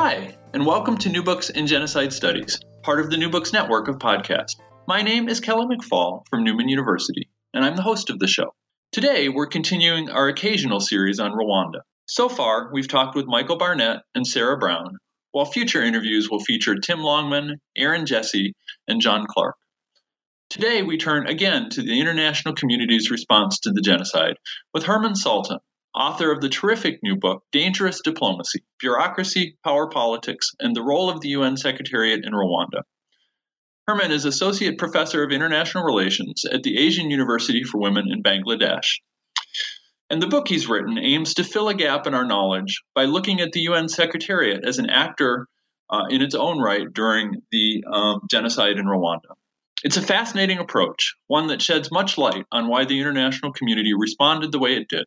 Hi, and welcome to New Books in Genocide Studies, part of the New Books Network of podcasts. My name is Kelly McFall from Newman University, and I'm the host of the show. Today, we're continuing our occasional series on Rwanda. So far, we've talked with Michael Barnett and Sarah Brown, while future interviews will feature Tim Longman, Erin Jessee, and John Clark. Today, we turn again to the international community's response to the genocide with Herman Salton, author of the terrific new book, Dangerous Diplomacy Bureaucracy, Power Politics, and the Role of the UN Secretariat in Rwanda. Herman is Associate Professor of International Relations at the Asian University for Women in Bangladesh. And the book he's written aims to fill a gap in our knowledge by looking at the UN Secretariat as an actor uh, in its own right during the um, genocide in Rwanda. It's a fascinating approach, one that sheds much light on why the international community responded the way it did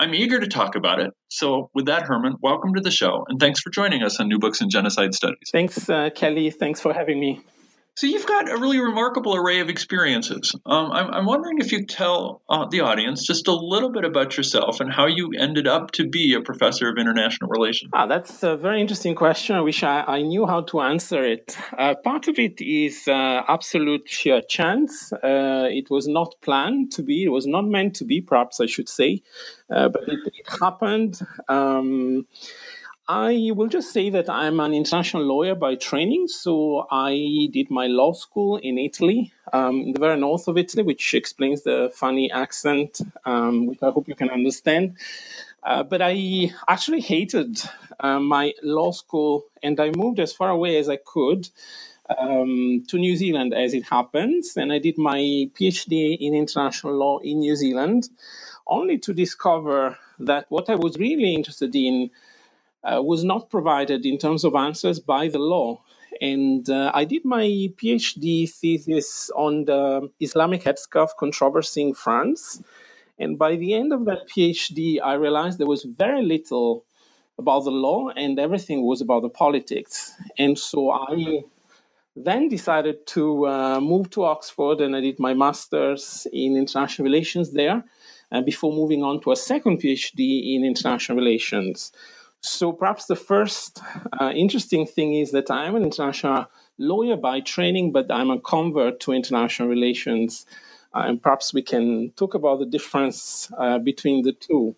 I'm eager to talk about it. So, with that, Herman, welcome to the show, and thanks for joining us on New Books in Genocide Studies. Thanks, uh, Kelly. Thanks for having me. So you've got a really remarkable array of experiences. Um, I'm, I'm, wondering if you tell uh, the audience just a little bit about yourself and how you ended up to be a professor of international relations. Ah, that's a very interesting question. I wish I, I knew how to answer it. Uh, part of it is uh, absolute sheer chance. Uh, it was not planned to be. It was not meant to be. Perhaps I should say, uh, but it, it happened. Um, I will just say that I'm an international lawyer by training. So I did my law school in Italy, um, in the very north of Italy, which explains the funny accent, um, which I hope you can understand. Uh, but I actually hated uh, my law school and I moved as far away as I could um, to New Zealand as it happens. And I did my PhD in international law in New Zealand, only to discover that what I was really interested in uh, was not provided in terms of answers by the law. And uh, I did my PhD thesis on the Islamic headscarf controversy in France. And by the end of that PhD, I realized there was very little about the law and everything was about the politics. And so I then decided to uh, move to Oxford and I did my master's in international relations there uh, before moving on to a second PhD in international relations. So perhaps the first uh, interesting thing is that I'm an international lawyer by training, but I'm a convert to international relations. Uh, and perhaps we can talk about the difference uh, between the two.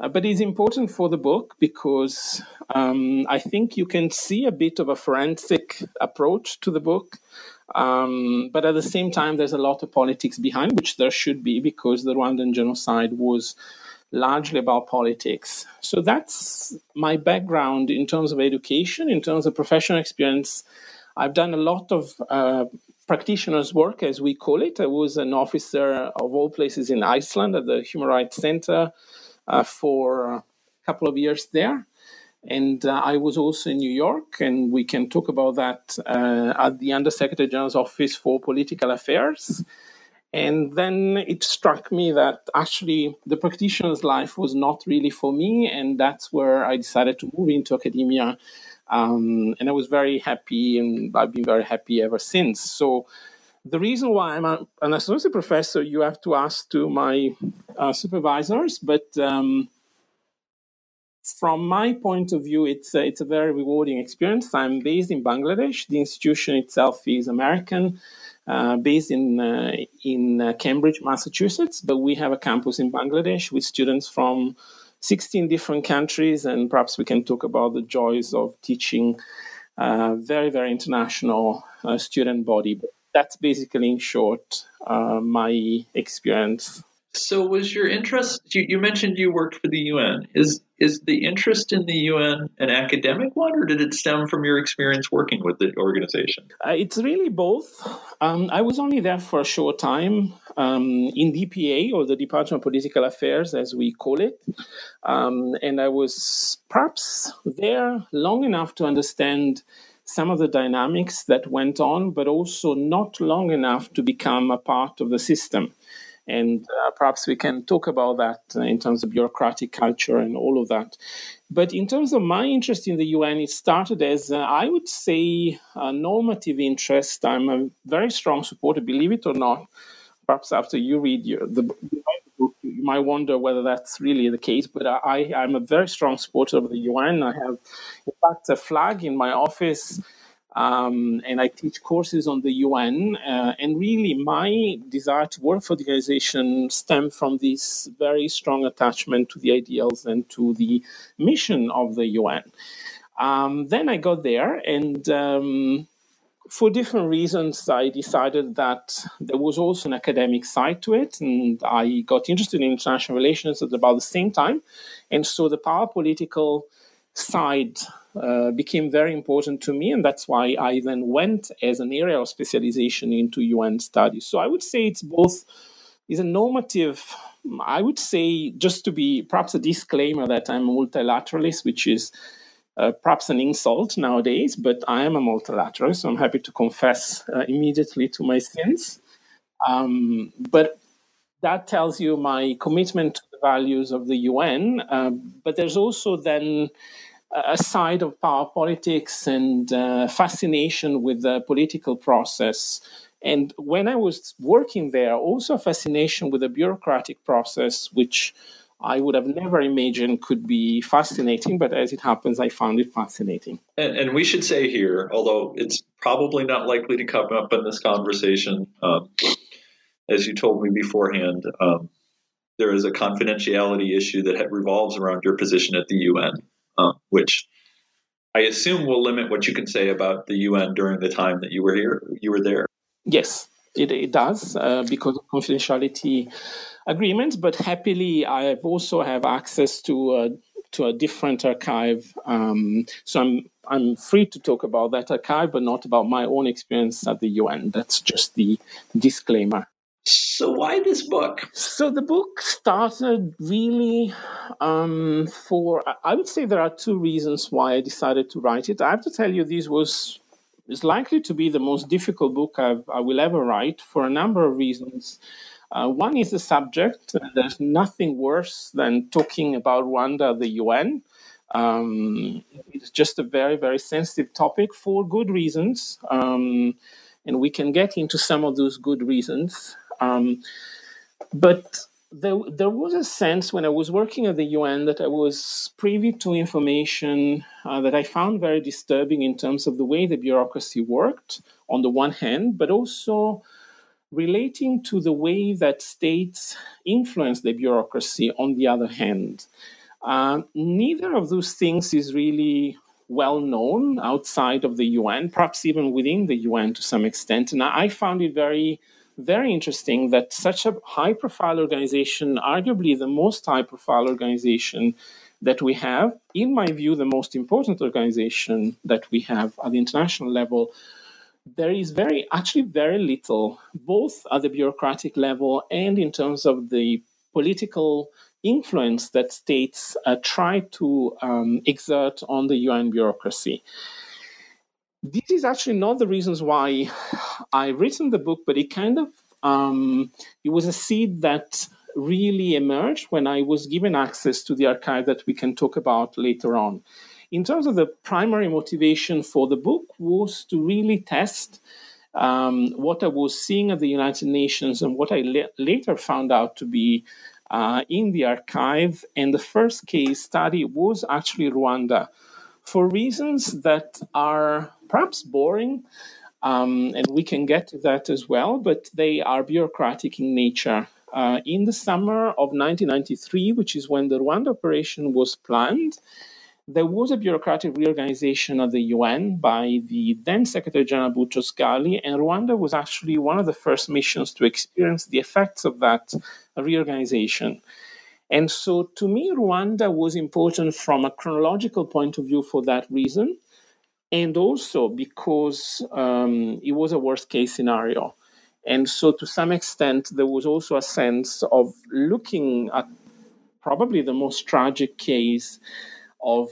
Uh, but it's important for the book because um, I think you can see a bit of a forensic approach to the book. Um, but at the same time, there's a lot of politics behind, which there should be because the Rwandan genocide was largely about politics. So that's my background in terms of education, in terms of professional experience. I've done a lot of uh, practitioners' work, as we call it. I was an officer of all places in Iceland at the Human Rights Center uh, for a couple of years there. And uh, I was also in New York, and we can talk about that uh, at the Undersecretary General's Office for Political Affairs. And then it struck me that actually the practitioner's life was not really for me. And that's where I decided to move into academia. Um, and I was very happy, and I've been very happy ever since. So, the reason why I'm a, an associate professor, you have to ask to my uh, supervisors, but um, from my point of view, it's a, it's a very rewarding experience. I'm based in Bangladesh. The institution itself is American. Uh, based in uh, in uh, Cambridge, Massachusetts, but we have a campus in Bangladesh with students from 16 different countries, and perhaps we can talk about the joys of teaching a very very international uh, student body. But that's basically, in short, uh, my experience. So, was your interest? You, you, mentioned you worked for the UN. Is is the interest in the UN an academic one, or did it stem from your experience working with the organization? Uh, it's really both. Um, I was only there for a short time um, in DPA, or the Department of Political Affairs, as we call it, um, and I was perhaps there long enough to understand some of the dynamics that went on, but also not long enough to become a part of the system. And uh, perhaps we can talk about that in terms of bureaucratic culture and all of that. But in terms of my interest in the UN, it started as, uh, I would say, a normative interest. I'm a very strong supporter, believe it or not. Perhaps after you read your, the book, you might wonder whether that's really the case, but I, I'm a very strong supporter of the UN. I have, in fact, a flag in my office um, and I teach courses on the UN. Uh, and really, my desire to work for the organization stemmed from this very strong attachment to the ideals and to the mission of the UN. Um, then I got there, and um, for different reasons, I decided that there was also an academic side to it, and I got interested in international relations at about the same time. And so the power political side uh, became very important to me, and that's why I then went as an area of specialization into UN studies. So I would say it's both is a normative. I would say just to be perhaps a disclaimer that I'm a multilateralist, which is uh, perhaps an insult nowadays, but I am a multilateralist, so I'm happy to confess uh, immediately to my sins. Um, but that tells you my commitment to the values of the UN. Uh, but there's also then a side of power politics and uh, fascination with the political process. And when I was working there, also fascination with the bureaucratic process, which I would have never imagined could be fascinating, but as it happens, I found it fascinating. And, and we should say here, although it's probably not likely to come up in this conversation, um, as you told me beforehand, um, there is a confidentiality issue that revolves around your position at the UN uh, which I assume will limit what you can say about the UN during the time that you were here. You were there. Yes, it, it does uh, because of confidentiality agreements. But happily, I also have access to a, to a different archive. Um, so I'm I'm free to talk about that archive, but not about my own experience at the UN. That's just the disclaimer. So why this book? So the book started really um, for I would say there are two reasons why I decided to write it. I have to tell you this was is likely to be the most difficult book I've, I will ever write for a number of reasons. Uh, one is the subject. There's nothing worse than talking about Rwanda, the UN. Um, it's just a very, very sensitive topic for good reasons. Um, and we can get into some of those good reasons. Um, but there, there was a sense when I was working at the UN that I was privy to information uh, that I found very disturbing in terms of the way the bureaucracy worked, on the one hand, but also relating to the way that states influence the bureaucracy on the other hand. Uh, neither of those things is really well known outside of the UN, perhaps even within the UN to some extent. And I found it very very interesting that such a high profile organization, arguably the most high profile organization that we have, in my view, the most important organization that we have at the international level, there is very, actually, very little, both at the bureaucratic level and in terms of the political influence that states uh, try to um, exert on the UN bureaucracy. This is actually not the reasons why I've written the book, but it kind of um, it was a seed that really emerged when I was given access to the archive that we can talk about later on. In terms of the primary motivation for the book was to really test um, what I was seeing at the United Nations and what I le- later found out to be uh, in the archive. And the first case study was actually Rwanda for reasons that are perhaps boring, um, and we can get to that as well, but they are bureaucratic in nature. Uh, in the summer of 1993, which is when the Rwanda operation was planned, there was a bureaucratic reorganization of the UN by the then Secretary General Boutros Ghali, and Rwanda was actually one of the first missions to experience the effects of that reorganization. And so, to me, Rwanda was important from a chronological point of view for that reason, and also because um, it was a worst case scenario. And so, to some extent, there was also a sense of looking at probably the most tragic case of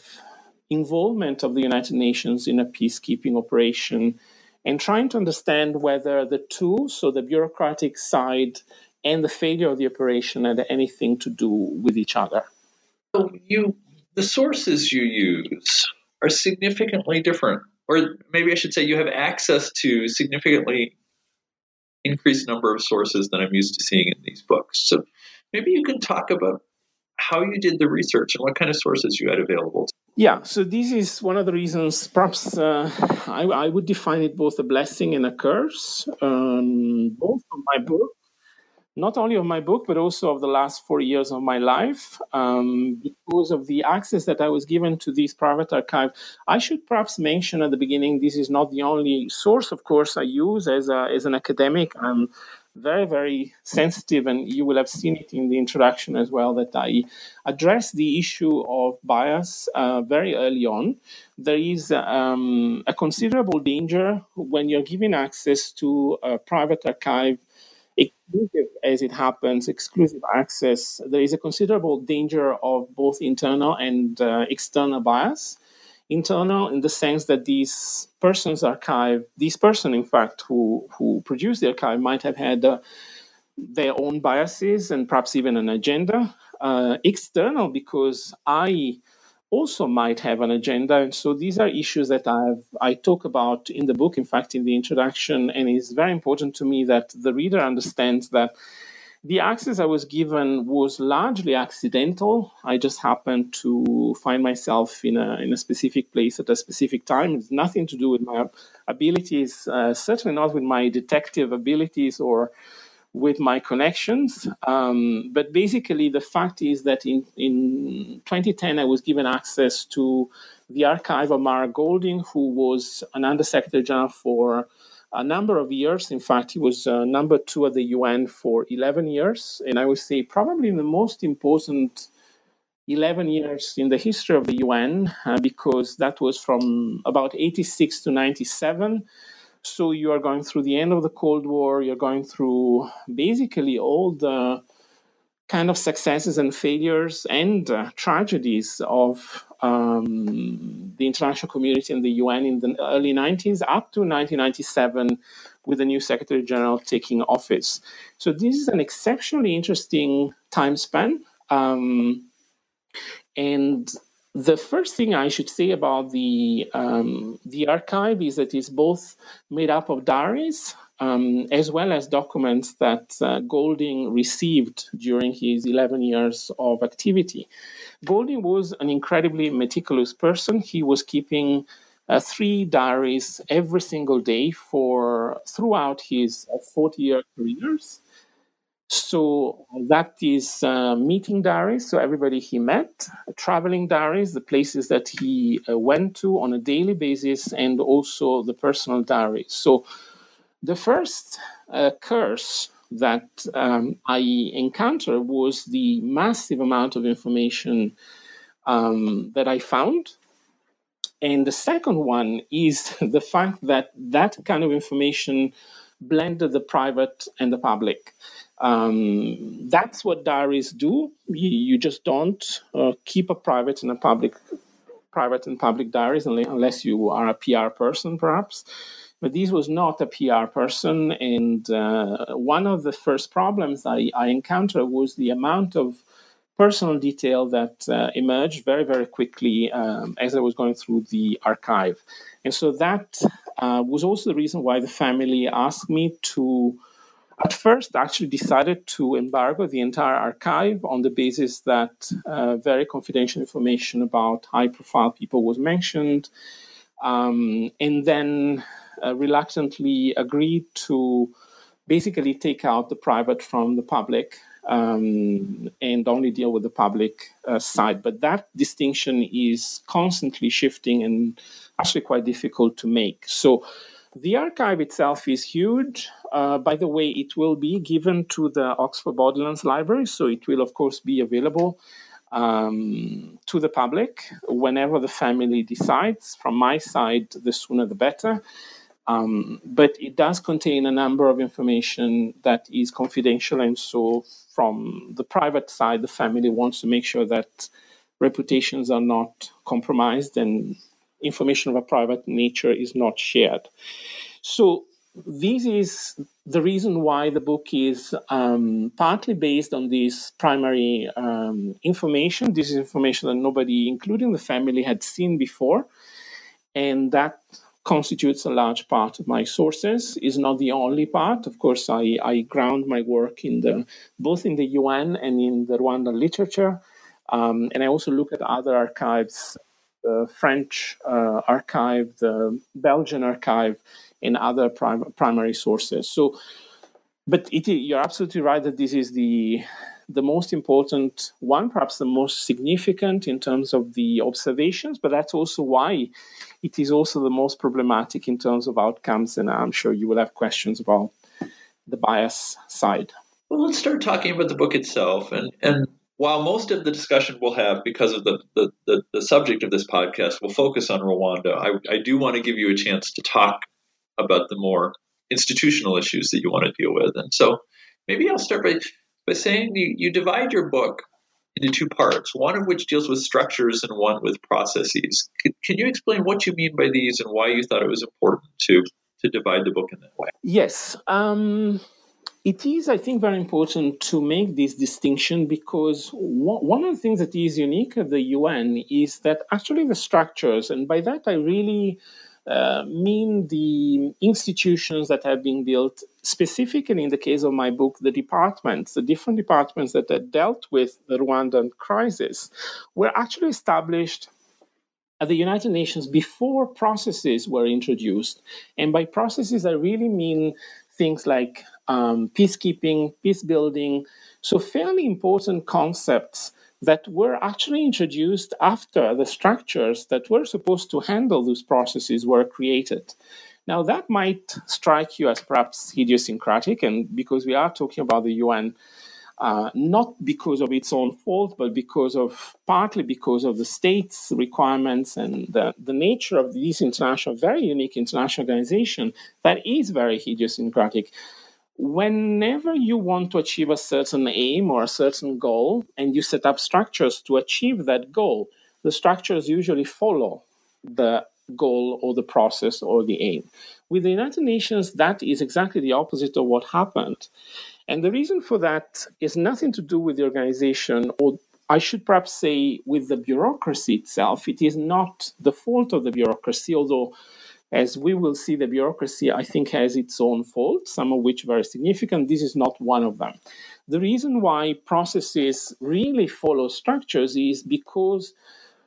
involvement of the United Nations in a peacekeeping operation and trying to understand whether the two, so the bureaucratic side and the failure of the operation had anything to do with each other. So you, the sources you use are significantly different, or maybe I should say you have access to significantly increased number of sources than I'm used to seeing in these books. So maybe you can talk about how you did the research and what kind of sources you had available. Yeah, so this is one of the reasons. Perhaps uh, I, I, would define it both a blessing and a curse. Um, both of my book not only of my book, but also of the last four years of my life, um, because of the access that I was given to this private archive. I should perhaps mention at the beginning this is not the only source, of course, I use as, a, as an academic. I'm very, very sensitive, and you will have seen it in the introduction as well, that I address the issue of bias uh, very early on. There is um, a considerable danger when you're given access to a private archive exclusive as it happens, exclusive access, there is a considerable danger of both internal and uh, external bias. Internal, in the sense that these persons archive, these person, in fact, who who produced the archive, might have had uh, their own biases and perhaps even an agenda. Uh, external, because I also might have an agenda. And so these are issues that I've, I talk about in the book, in fact, in the introduction. And it's very important to me that the reader understands that the access I was given was largely accidental. I just happened to find myself in a, in a specific place at a specific time. It's nothing to do with my abilities, uh, certainly not with my detective abilities or with my connections. Um, but basically, the fact is that in, in 2010, I was given access to the archive of Marrack Goulding, who was an Undersecretary General for a number of years. In fact, he was uh, number two at the UN for 11 years. And I would say probably the most important 11 years in the history of the UN, uh, because that was from about 86 to 97 so you are going through the end of the Cold War, you're going through basically all the kind of successes and failures and uh, tragedies of um, the international community and the UN in the early 90s up to 1997 with the new Secretary General taking office. So this is an exceptionally interesting time span. Um, and the first thing I should say about the um, the archive is that it's both made up of diaries um, as well as documents that uh, Goulding received during his 11 years of activity. Goulding was an incredibly meticulous person. He was keeping uh, three diaries every single day for throughout his 40 year careers. So that is uh, meeting diaries, so everybody he met, traveling diaries, the places that he uh, went to on a daily basis, and also the personal diaries. So the first uh, curse that um, I encountered was the massive amount of information um, that I found. And the second one is the fact that that kind of information blended the private and the public. Um, that's what diaries do. You, you just don't uh, keep a private and a public, private and public diaries unless you are a PR person, perhaps. But this was not a PR person, and uh, one of the first problems I, I, encountered was the amount of personal detail that uh, emerged very, very quickly um, as I was going through the archive. And so that uh, was also the reason why the family asked me to at first actually decided to embargo the entire archive on the basis that uh, very confidential information about high profile people was mentioned, um, and then uh, reluctantly agreed to basically take out the private from the public. um, and only deal with the public uh, side. But that distinction is constantly shifting and actually quite difficult to make. So the archive itself is huge. Uh, by the way, it will be given to the Oxford Bodleian Library, so it will, of course, be available um, to the public whenever the family decides. From my side, the sooner the better. Um, but it does contain a number of information that is confidential, and so from the private side, the family wants to make sure that reputations are not compromised and information of a private nature is not shared. So this is the reason why the book is um, partly based on this primary um, information. This is information that nobody, including the family, had seen before, and that constitutes a large part of my sources. is not the only part. Of course, I, I ground my work in the both in the UN and in the Rwandan literature, um, and I also look at other archives the French uh, archive, the Belgian archive, and other prim- primary sources. So, but it, you're absolutely right that this is the the most important one, perhaps the most significant in terms of the observations, but that's also why it is also the most problematic in terms of outcomes. And I'm sure you will have questions about the bias side. Well, let's start talking about the book itself. And, and while most of the discussion we'll have because of the, the, the, the subject of this podcast will focus on Rwanda, I, I do want to give you a chance to talk about the more institutional issues that you want to deal with. And so maybe I'll start by, by saying you, you divide your book into two parts, one of which deals with structures and one with processes. Can, can you explain what you mean by these and why you thought it was important to, to divide the book in that way? Yes. Um it is, I think, very important to make this distinction because one of the things that is unique of the UN is that actually the structures, and by that I really uh, mean the institutions that have been built, specifically in the case of my book, the departments, the different departments that have dealt with the Rwandan crisis, were actually established at the United Nations before processes were introduced. And by processes, I really mean things like um, peacekeeping, peace building. So, fairly important concepts that were actually introduced after the structures that were supposed to handle those processes were created. Now, that might strike you as perhaps idiosyncratic, and because we are talking about the UN, uh, not because of its own fault, but because of partly because of the state's requirements and the, the nature of this international, very unique international organization that is very idiosyncratic whenever you want to achieve a certain aim or a certain goal and you set up structures to achieve that goal, the structures usually follow the goal or the process or the aim. With the United Nations, that is exactly the opposite of what happened. And the reason for that is nothing to do with the organization, or I should perhaps say with the bureaucracy itself. It is not the fault of the bureaucracy, although as we will see, the bureaucracy, I think, has its own faults, some of which are very significant. This is not one of them. The reason why processes really follow structures is because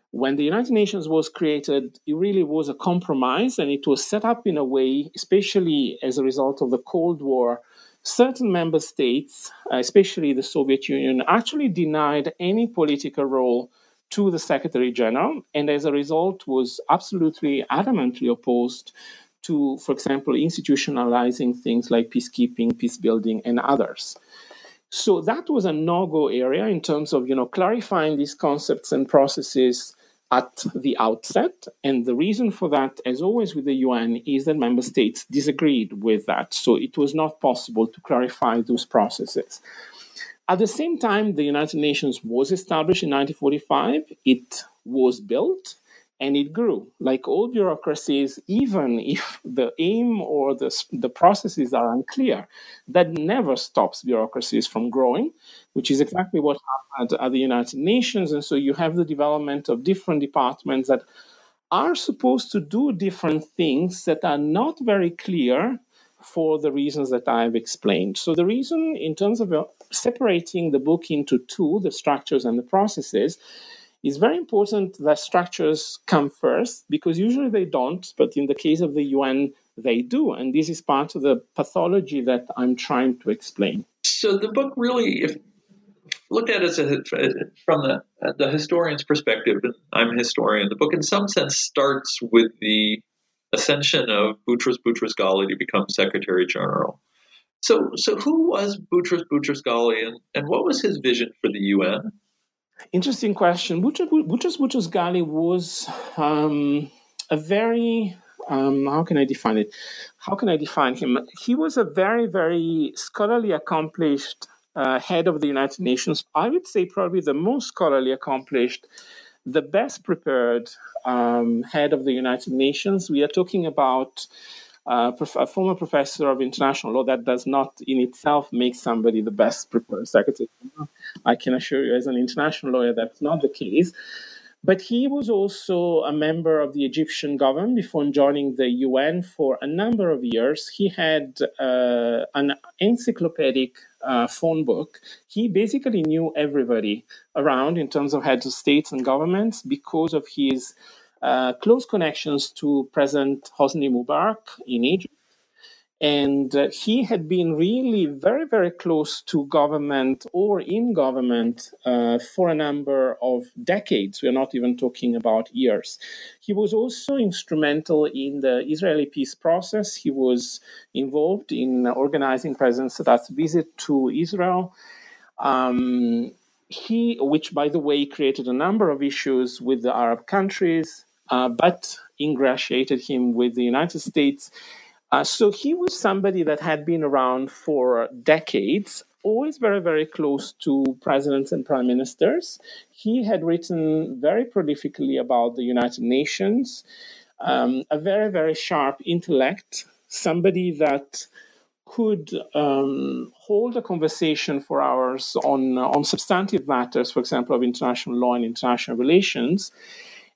when the United Nations was created, it really was a compromise and it was set up in a way, especially as a result of the Cold War. Certain member states, uh, especially the Soviet Union, actually denied any political role to the Secretary General, and as a result, was absolutely adamantly opposed to, for example, institutionalizing things like peacekeeping, peace building, and others. So that was a no-go area in terms of you know clarifying these concepts and processes at the outset. And the reason for that, as always with the UN, is that member states disagreed with that. So it was not possible to clarify those processes. At the same time, the United Nations was established in 1945. It was built and it grew. Like all bureaucracies, even if the aim or the, the processes are unclear, that never stops bureaucracies from growing, which is exactly what happened at the United Nations. And so you have the development of different departments that are supposed to do different things that are not very clear for the reasons that I've explained. So, the reason in terms of uh, separating the book into two, the structures and the processes, is very important that structures come first because usually they don't, but in the case of the UN, they do. And this is part of the pathology that I'm trying to explain. So, the book really, if looked at as a, from the, the historian's perspective. I'm a historian. The book, in some sense, starts with the ascension of Boutros Boutros Ghali to become Secretary General. So, so who was Boutros Boutros Ghali, and, and what was his vision for the UN? Interesting question. Boutros Boutros Ghali was um, a very um, how can I define it? How can I define him? He was a very, very scholarly, accomplished uh, head of the United Nations. I would say probably the most scholarly accomplished, the best prepared um, head of the United Nations. We are talking about a former professor of international law. That does not in itself make somebody the best prepared secretary. I can assure you, as an international lawyer, that's not the case. But he was also a member of the Egyptian government before joining the UN for a number of years. He had uh, an encyclopedic uh, phone book. He basically knew everybody around in terms of heads of states and governments because of his uh, close connections to President Hosni Mubarak in Egypt and uh, he had been really very, very close to government or in government uh, for a number of decades. We're not even talking about years. He was also instrumental in the Israeli peace process. He was involved in organizing President Sadat's visit to Israel. Um, he, which by the way created a number of issues with the Arab countries, but ingratiated him with the United States uh, so he was somebody that had been around for decades, always very, very close to presidents and prime ministers. He had written very prolifically about the United Nations, um, a very, very sharp intellect, somebody that could um, hold a conversation for hours on, on substantive matters, for example, of international law and international relations.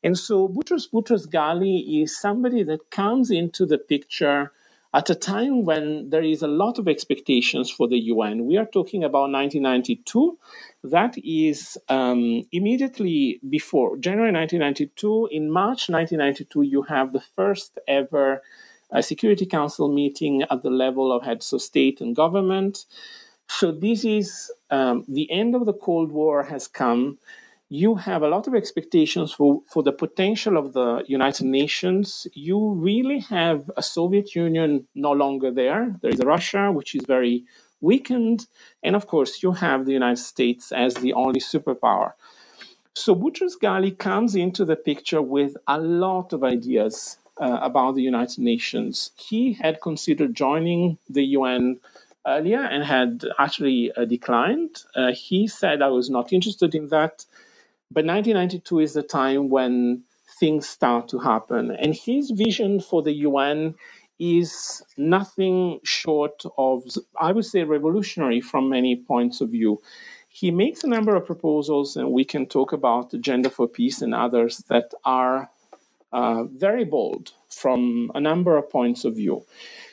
And so Boutros Boutros Ghali is somebody that comes into the picture at a time when there is a lot of expectations for the UN. We are talking about 1992. That is um, immediately before January 1992. In March 1992, you have the first ever uh, Security Council meeting at the level of heads of state and government. So this is um, the end of the Cold War has come you have a lot of expectations for, for the potential of the United Nations. You really have a Soviet Union no longer there. There is Russia, which is very weakened. And of course, you have the United States as the only superpower. So Boutros Ghali comes into the picture with a lot of ideas uh, about the United Nations. He had considered joining the UN earlier and had actually uh, declined. Uh, he said, I was not interested in that. But 1992 is the time when things start to happen. And his vision for the UN is nothing short of, I would say, revolutionary from many points of view. He makes a number of proposals, and we can talk about Agenda for Peace and others that are uh, very bold from a number of points of view.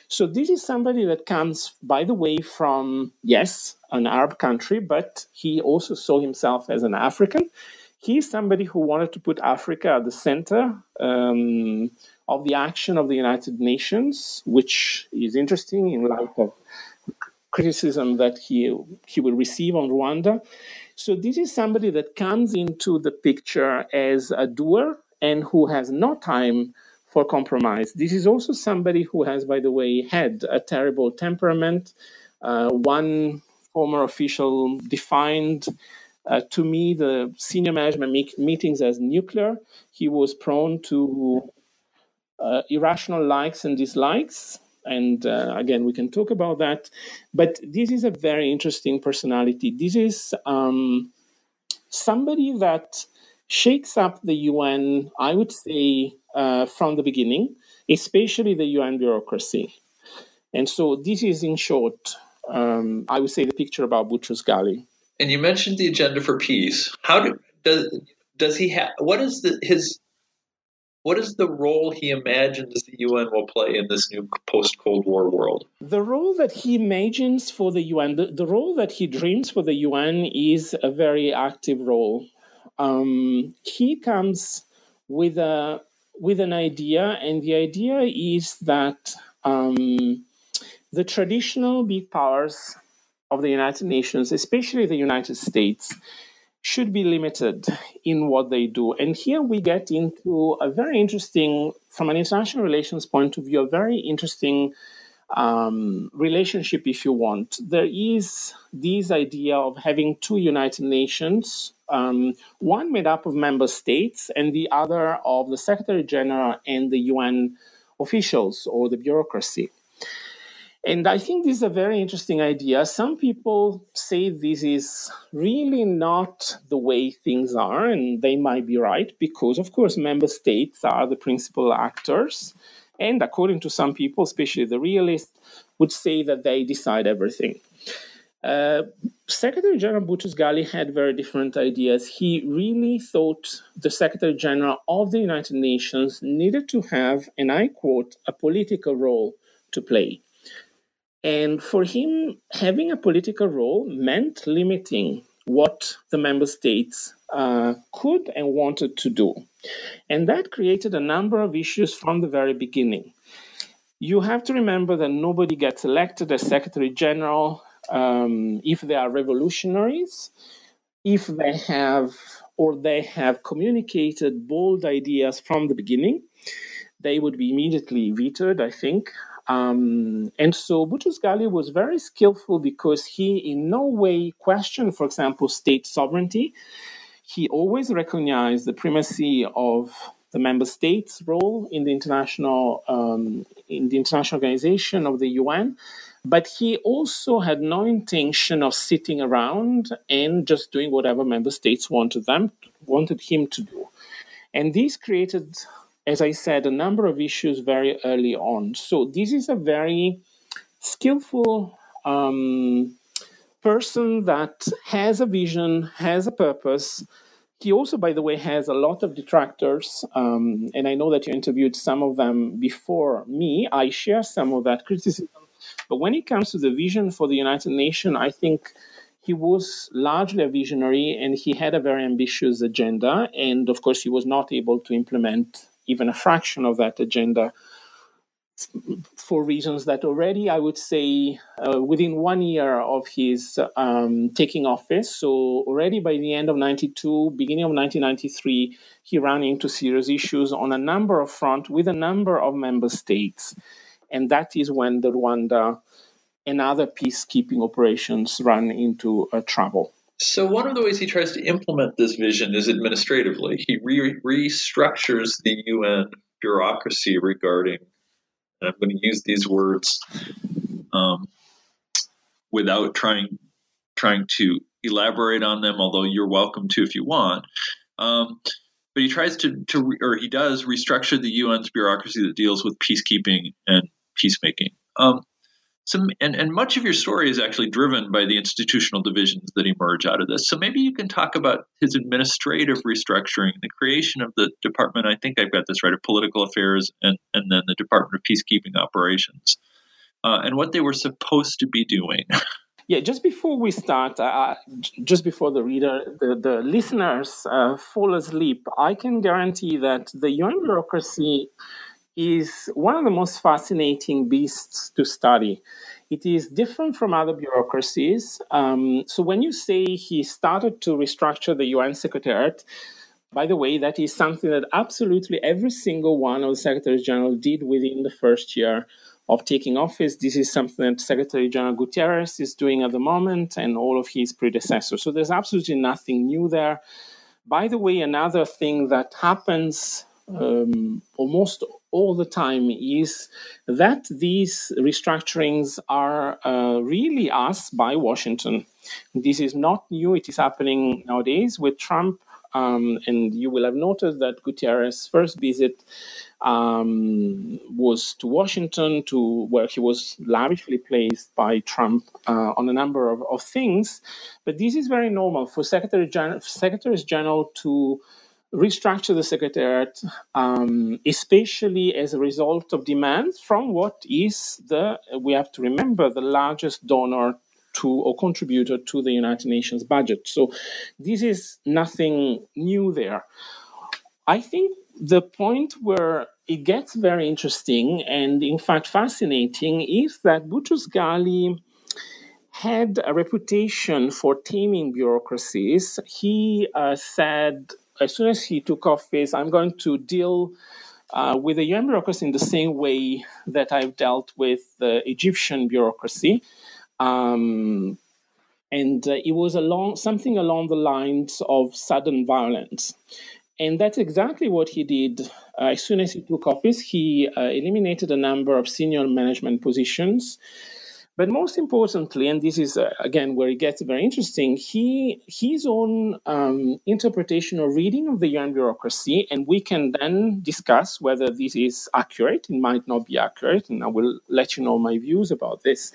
So, this is somebody that comes, by the way, from, yes, an Arab country, but he also saw himself as an African he's somebody who wanted to put Africa at the center um, of the action of the United Nations, which is interesting in light of criticism that he he will receive on Rwanda. So this is somebody that comes into the picture as a doer and who has no time for compromise. This is also somebody who has, by the way, had a terrible temperament. Uh, one former official defined uh, to me, the senior management me- meetings as nuclear. He was prone to uh, irrational likes and dislikes. And uh, again, we can talk about that. But this is a very interesting personality. This is um, somebody that shakes up the UN, I would say, uh, from the beginning, especially the UN bureaucracy. And so, this is in short, um, I would say, the picture about Boutros Ghali. And you mentioned the agenda for peace. How do, does does he have? What is the his? What is the role he imagines the UN will play in this new post Cold War world? The role that he imagines for the UN, the, the role that he dreams for the UN is a very active role. Um, he comes with a with an idea, and the idea is that um, the traditional big powers of the United Nations, especially the United States, should be limited in what they do. And here we get into a very interesting, from an international relations point of view, a very interesting um, relationship, if you want. There is this idea of having two United Nations, um, one made up of member states and the other of the Secretary General and the UN officials or the bureaucracy. And I think this is a very interesting idea. Some people say this is really not the way things are, and they might be right because, of course, member states are the principal actors. And according to some people, especially the realists, would say that they decide everything. Uh, Secretary General Boutros Ghali had very different ideas. He really thought the Secretary General of the United Nations needed to have, and I quote, a political role to play. And for him, having a political role meant limiting what the member states uh, could and wanted to do. And that created a number of issues from the very beginning. You have to remember that nobody gets elected as Secretary General um, if they are revolutionaries, if they have or they have communicated bold ideas from the beginning, they would be immediately vetoed, I think. Um, and so Boutros Ghali was very skillful because he in no way questioned, for example, state sovereignty. He always recognized the primacy of the member states' role in the international um, in the international organization of the UN, but he also had no intention of sitting around and just doing whatever member states wanted them wanted him to do. And this created as I said, a number of issues very early on. So this is a very skillful um, person that has a vision, has a purpose. He also, by the way, has a lot of detractors, um, and I know that you interviewed some of them before me. I share some of that criticism. But when it comes to the vision for the United Nations, I think he was largely a visionary and he had a very ambitious agenda. And of course, he was not able to implement even a fraction of that agenda for reasons that already I would say uh, within one year of his um, taking office, so already by the end of 92, beginning of 1993, he ran into serious issues on a number of fronts with a number of member states. And that is when the Rwanda and other peacekeeping operations ran into uh, trouble. So, one of the ways he tries to implement this vision is administratively. He re- restructures the UN bureaucracy regarding, and I'm going to use these words um, without trying trying to elaborate on them, although you're welcome to if you want. Um, but he tries to, to, or he does restructure the UN's bureaucracy that deals with peacekeeping and peacemaking. Um, some and, and much of your story is actually driven by the institutional divisions that emerge out of this. So maybe you can talk about his administrative restructuring, the creation of the department. I think I've got this right of political affairs, and and then the Department of Peacekeeping Operations, uh, and what they were supposed to be doing. Yeah, just before we start, uh, just before the reader, the, the listeners uh, fall asleep, I can guarantee that the UN bureaucracy is one of the most fascinating beasts to study. It is different from other bureaucracies. Um, so when you say he started to restructure the UN Secretariat, by the way, that is something that absolutely every single one of the Secretaries General did within the first year of taking office. This is something that Secretary General Guterres is doing at the moment and all of his predecessors. So there's absolutely nothing new there. By the way, another thing that happens um, almost all the time is that these restructurings are uh, really asked by Washington. This is not new, it is happening nowadays with Trump. Um, and you will have noted that Guterres's first visit um, was to Washington, to where he was lavishly placed by Trump uh, on a number of, of things. But this is very normal for Secretary Gen- Secretaries General to restructure the Secretariat, um, especially as a result of demands from what is the, we have to remember, the largest donor to or contributor to the United Nations budget. So this is nothing new there. I think the point where it gets very interesting and, in fact, fascinating is that Boutros Ghali had a reputation for taming bureaucracies. He uh, said, as soon as he took office, I'm going to deal uh, with the UN bureaucracy in the same way that I've dealt with the Egyptian bureaucracy. Um, and uh, it was along something along the lines of sudden violence. And that's exactly what he did. Uh, as soon as he took office, he uh, eliminated a number of senior management positions. But most importantly, and this is uh, again where it gets very interesting, he his own um, interpretation or reading of the UN bureaucracy, and we can then discuss whether this is accurate. It might not be accurate, and I will let you know my views about this.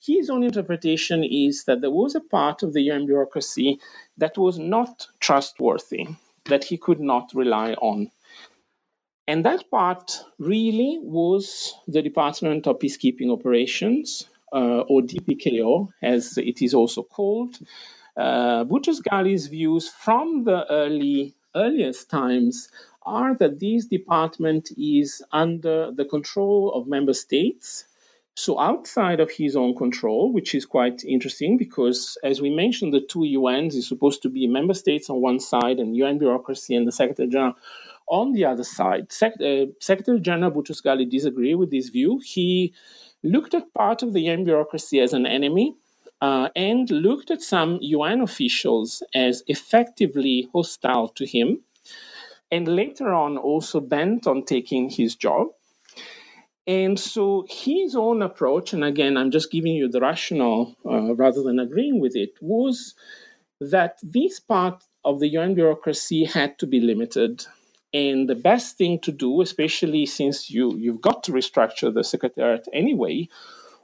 His own interpretation is that there was a part of the UN bureaucracy that was not trustworthy that he could not rely on. And that part really was the Department of Peacekeeping Operations, or DPKO, as it is also called. Uh, views from the early earliest times are that this department is under the control of member states so outside of his own control, which is quite interesting because, as we mentioned, the two UNs is supposed to be member states on one side and UN bureaucracy and the Secretary General on the other side. Sec- uh, Secretary General Boutros-Ghali disagreed with this view. He looked at part of the UN bureaucracy as an enemy uh, and looked at some UN officials as effectively hostile to him, and later on also bent on taking his job. And so his own approach, and again, I'm just giving you the rationale uh, rather than agreeing with it, was that this part of the UN bureaucracy had to be limited. And the best thing to do, especially since you, you've got to restructure the Secretariat anyway,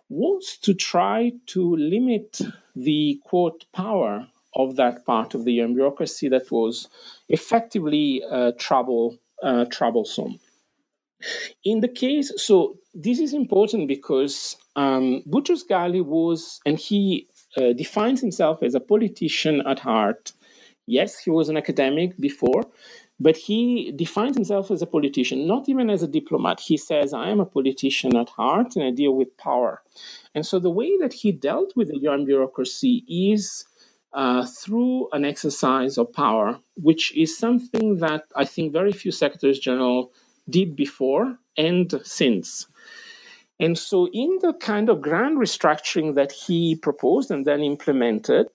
was to try to limit the quote power of that part of the bureaucracy that was effectively uh, trouble, uh, troublesome. In the case, so this is important because um, Boutros Ghali was, and he uh, defines himself as a politician at heart. Yes, he was an academic before, but he defines himself as a politician, not even as a diplomat. He says, I am a politician at heart and I deal with power. And so the way that he dealt with the UN bureaucracy is uh, through an exercise of power, which is something that I think very few secretaries general did before and since. And so, in the kind of grand restructuring that he proposed and then implemented,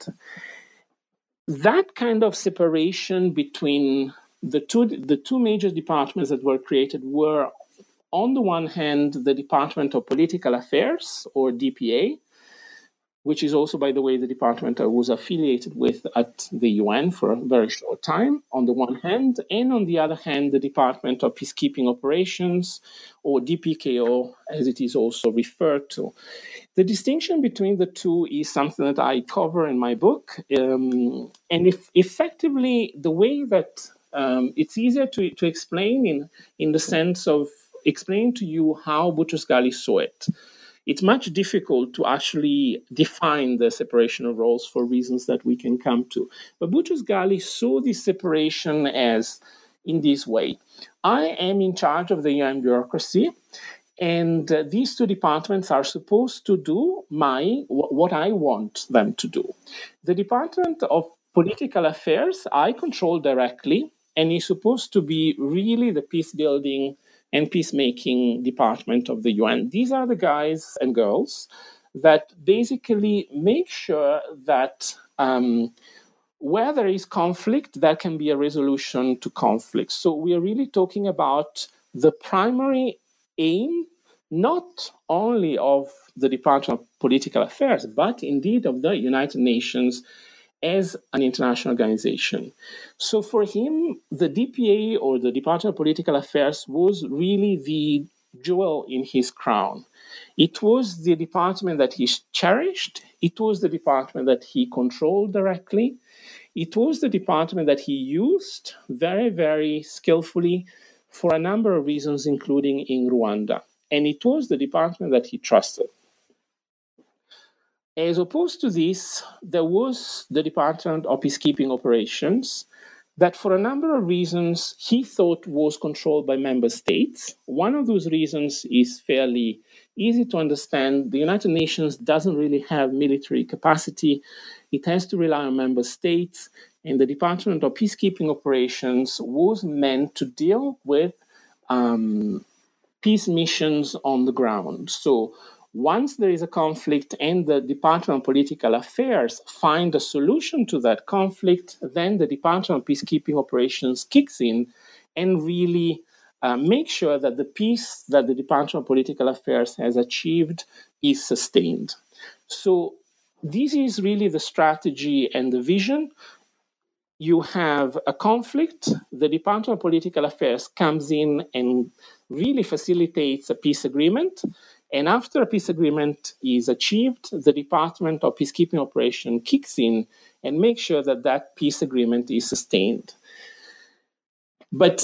that kind of separation between the two, the two major departments that were created were, on the one hand, the Department of Political Affairs, or DPA, which is also, by the way, the department I was affiliated with at the UN for a very short time, on the one hand, and on the other hand, the Department of Peacekeeping Operations, or DPKO, as it is also referred to. The distinction between the two is something that I cover in my book, um, and if effectively the way that um, it's easier to, to explain in, in the sense of explaining to you how Boutros Ghali saw it it's much difficult to actually define the separation of roles for reasons that we can come to. But Boutros Ghali saw this separation as in this way. I am in charge of the UN bureaucracy, and uh, these two departments are supposed to do my what I want them to do. The Department of Political Affairs I control directly, and is supposed to be really the peace building and peacemaking department of the UN. These are the guys and girls that basically make sure that um, where there is conflict, there can be a resolution to conflict. So we are really talking about the primary aim, not only of the Department of Political Affairs, but indeed of the United Nations as an international organization. So for him, the DPA or the Department of Political Affairs was really the jewel in his crown. It was the department that he cherished, it was the department that he controlled directly, it was the department that he used very, very skillfully for a number of reasons, including in Rwanda. And it was the department that he trusted. As opposed to this, there was the Department of Peacekeeping Operations that, for a number of reasons, he thought was controlled by member states. One of those reasons is fairly easy to understand. The United Nations doesn't really have military capacity, it has to rely on member states. And the Department of Peacekeeping Operations was meant to deal with um, peace missions on the ground. So once there is a conflict and the Department of Political Affairs find a solution to that conflict, then the Department of Peacekeeping Operations kicks in and really uh, make sure that the peace that the Department of Political Affairs has achieved is sustained. So, this is really the strategy and the vision. You have a conflict, the Department of Political Affairs comes in and really facilitates a peace agreement. And after a peace agreement is achieved, the Department of Peacekeeping Operation kicks in and makes sure that that peace agreement is sustained. But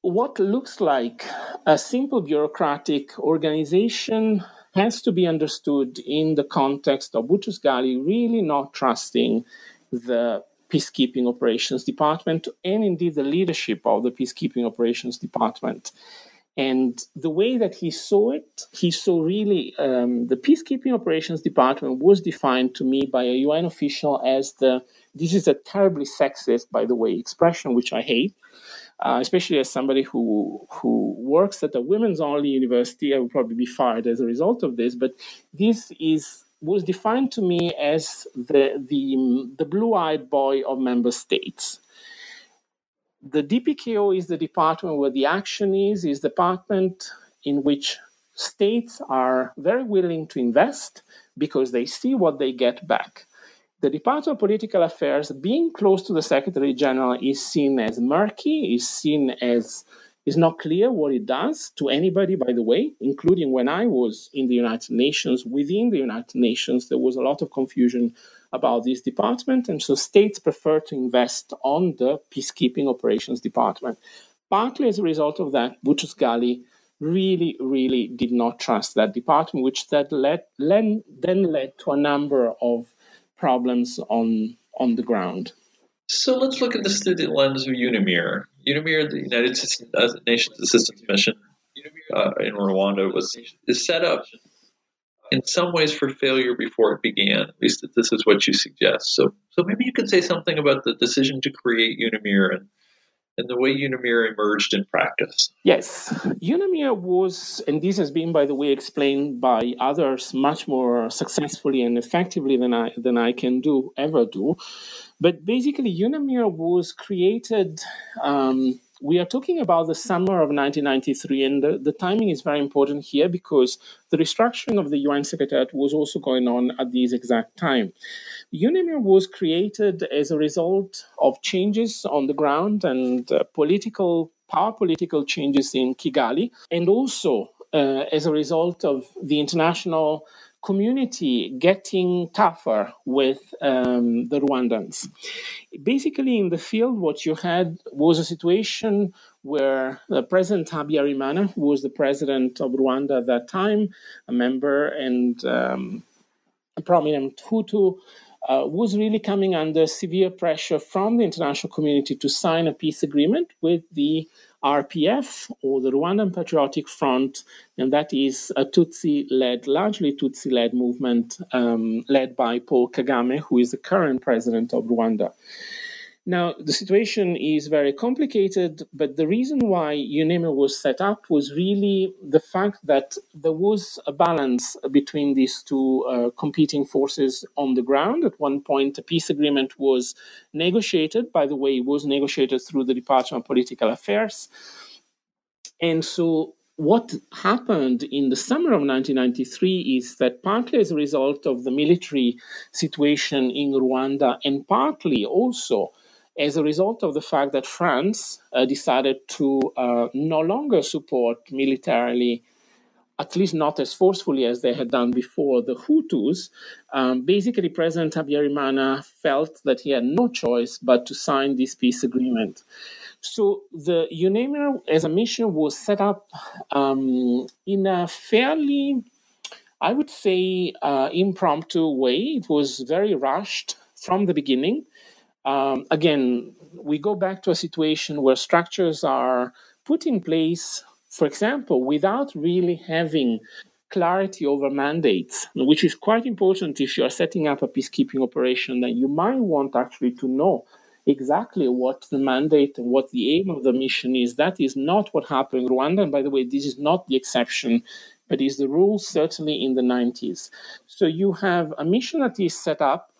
what looks like a simple bureaucratic organization has to be understood in the context of Boutros really not trusting the peacekeeping operations department and indeed the leadership of the peacekeeping operations department. And the way that he saw it, he saw really um, the peacekeeping operations department was defined to me by a UN official as the this is a terribly sexist, by the way, expression which I hate uh, especially as somebody who who works at a women's only university. I would probably be fired as a result of this. But this is was defined to me as the the the blue-eyed boy of member states. The DPKO is the department where the action is, is the department in which states are very willing to invest because they see what they get back the Department of Political Affairs, being close to the Secretary General, is seen as murky, is seen as is not clear what it does to anybody, by the way, including when I was in the United Nations. Within the United Nations, there was a lot of confusion about this department, and so states prefer to invest on the peacekeeping operations department. Partly as a result of that, Boutros Ghali really, really did not trust that department, which that led, led, then led to a number of problems on on the ground. So let's look at this through the lens of UNAMIR. UNAMIR, the United Nations Assistance Mission uh, in Rwanda, was is set up in some ways for failure before it began. At least this is what you suggest. So, so maybe you could say something about the decision to create UNAMIR and and the way UNAMIR emerged in practice. Yes, UNAMIR was, and this has been, by the way, explained by others much more successfully and effectively than I than I can do ever do. But basically, UNAMIR was created. Um, we are talking about the summer of 1993, and the, the, timing is very important here because the restructuring of the UN Secretariat was also going on at this exact time. UNAMIR was created as a result of changes on the ground and uh, political power political changes in Kigali, and also uh, as a result of the international community getting tougher with um, the Rwandans. Basically, in the field, what you had was a situation where uh, President Habyarimana, who was the president of Rwanda at that time, a member and um, a prominent Hutu, uh, was really coming under severe pressure from the international community to sign a peace agreement with the RPF or the Rwandan Patriotic Front, and that is a Tutsi led, largely Tutsi led movement um, led by Paul Kagame, who is the current president of Rwanda. Now, the situation is very complicated, but the reason why UNAMIR was set up was really the fact that there was a balance between these two uh, competing forces on the ground. At one point, a peace agreement was negotiated. By the way, it was negotiated through the Department of Political Affairs. And so what happened in the summer of 1993 is that partly as a result of the military situation in Rwanda and partly also as a result of the fact that France uh, decided to uh, no longer support militarily, at least not as forcefully as they had done before, the Hutus, um, basically President Habyarimana felt that he had no choice but to sign this peace agreement. So the UNAMIR as a mission was set up um, in a fairly, I would say, uh, impromptu way. It was very rushed from the beginning. Um, again, we go back to a situation where structures are put in place, for example, without really having clarity over mandates, which is quite important if you are setting up a peacekeeping operation, that you might want actually to know exactly what the mandate and what the aim of the mission is. That is not what happened in Rwanda. And by the way, this is not the exception, but is the rule certainly in the 90s. So you have a mission that is set up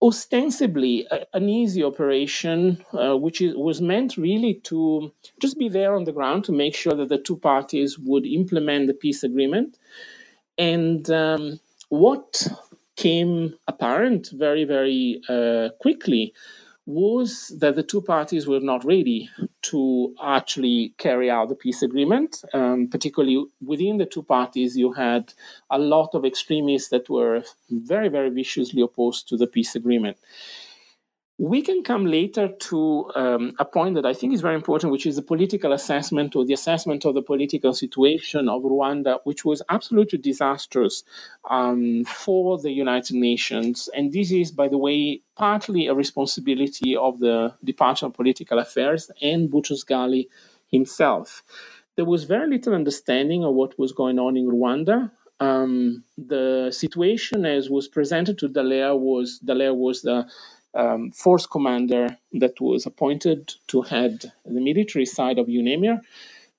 ostensibly a, an easy operation, uh, which is, was meant really to just be there on the ground to make sure that the two parties would implement the peace agreement. And um, what came apparent very, very uh, quickly was that the two parties were not ready to actually carry out the peace agreement. Um, particularly within the two parties, you had a lot of extremists that were very, very viciously opposed to the peace agreement. We can come later to um, a point that I think is very important, which is the political assessment or the assessment of the political situation of Rwanda, which was absolutely disastrous um, for the United Nations. And this is, by the way, partly a responsibility of the Department of Political Affairs and Boutros himself. There was very little understanding of what was going on in Rwanda. Um, the situation, as was presented to Dallaire, was Dallaire was the um, force commander that was appointed to head the military side of UNAMIR.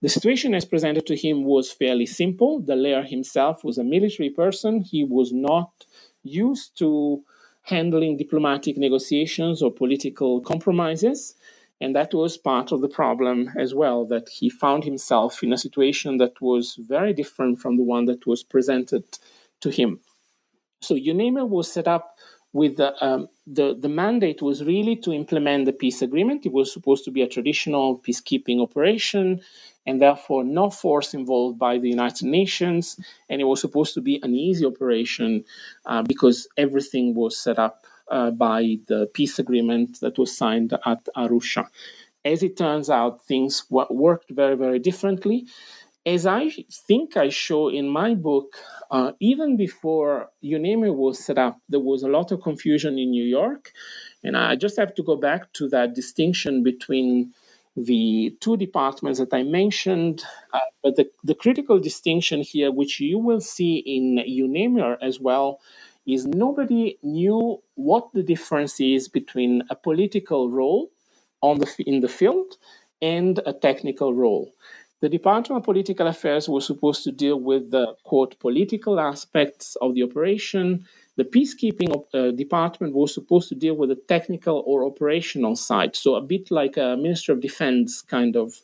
The situation as presented to him was fairly simple. Dallaire himself was a military person. He was not used to handling diplomatic negotiations or political compromises. And that was part of the problem as well, that he found himself in a situation that was very different from the one that was presented to him. So UNAMIR was set up with the, um, the, the mandate was really to implement the peace agreement. It was supposed to be a traditional peacekeeping operation and therefore no force involved by the United Nations. And it was supposed to be an easy operation uh, because everything was set up uh, by the peace agreement that was signed at Arusha. As it turns out, things worked very, very differently. As I think I show in my book, uh, even before UNAMIR was set up, there was a lot of confusion in New York. And I just have to go back to that distinction between the two departments that I mentioned. Uh, but the, the critical distinction here, which you will see in UNAMIR as well, is nobody knew what the difference is between a political role on the, in the field and a technical role. The Department of Political Affairs was supposed to deal with the quote political aspects of the operation. The peacekeeping uh, department was supposed to deal with the technical or operational side, so a bit like a Minister of Defense kind of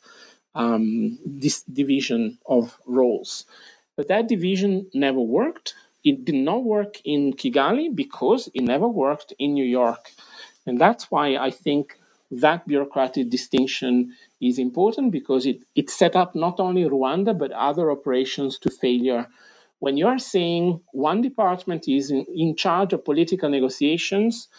um, this division of roles. But that division never worked. It did not work in Kigali because it never worked in New York. And that's why I think that bureaucratic distinction is important because it, it set up not only Rwanda but other operations to failure. When you are saying one department is in, in charge of political negotiations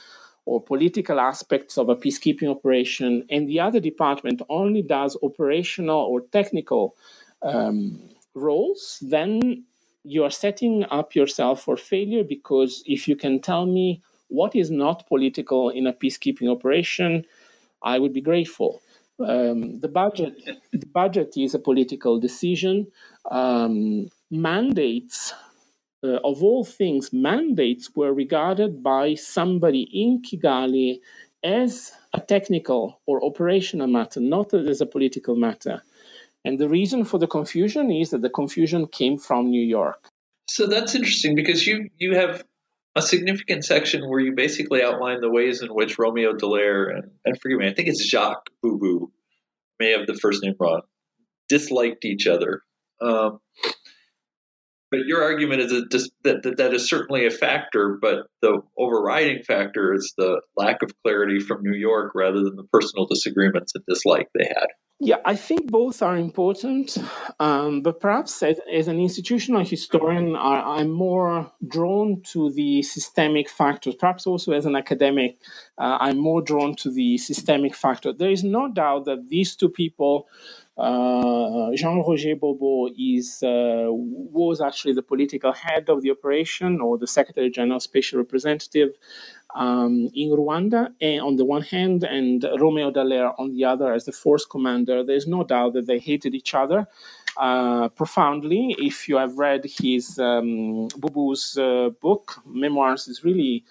or political aspects of a peacekeeping operation, and the other department only does operational or technical um, roles, then you are setting up yourself for failure because if you can tell me what is not political in a peacekeeping operation, I would be grateful. Um, the budget, the budget is a political decision. Um, mandates, uh, of all things, mandates were regarded by somebody in Kigali as a technical or operational matter, not as a political matter. And the reason for the confusion is that the confusion came from New York. So that's interesting because you you have a significant section where you basically outline the ways in which Romeo Dallaire and, and forgive me, I think it's Jacques Booh-Booh, may have the first name wrong, disliked each other. Um, but your argument is that, that that is certainly a factor, but the overriding factor is the lack of clarity from New York rather than the personal disagreements and dislike they had. Yeah, I think both are important, um, but perhaps as, as, an institutional historian, I, am more drawn to the systemic factors. Perhaps also as an academic, uh, I'm more drawn to the systemic factor. There is no doubt that these two people, uh, Jean Roger Booh-Booh, is uh, was actually the political head of the operation or the Secretary General Special Representative. Um, in Rwanda and on the one hand, and Romeo Dallaire on the other as the force commander. There's no doubt that they hated each other uh, profoundly. If you have read his um, Booh-Booh's uh, book, Memoirs, is really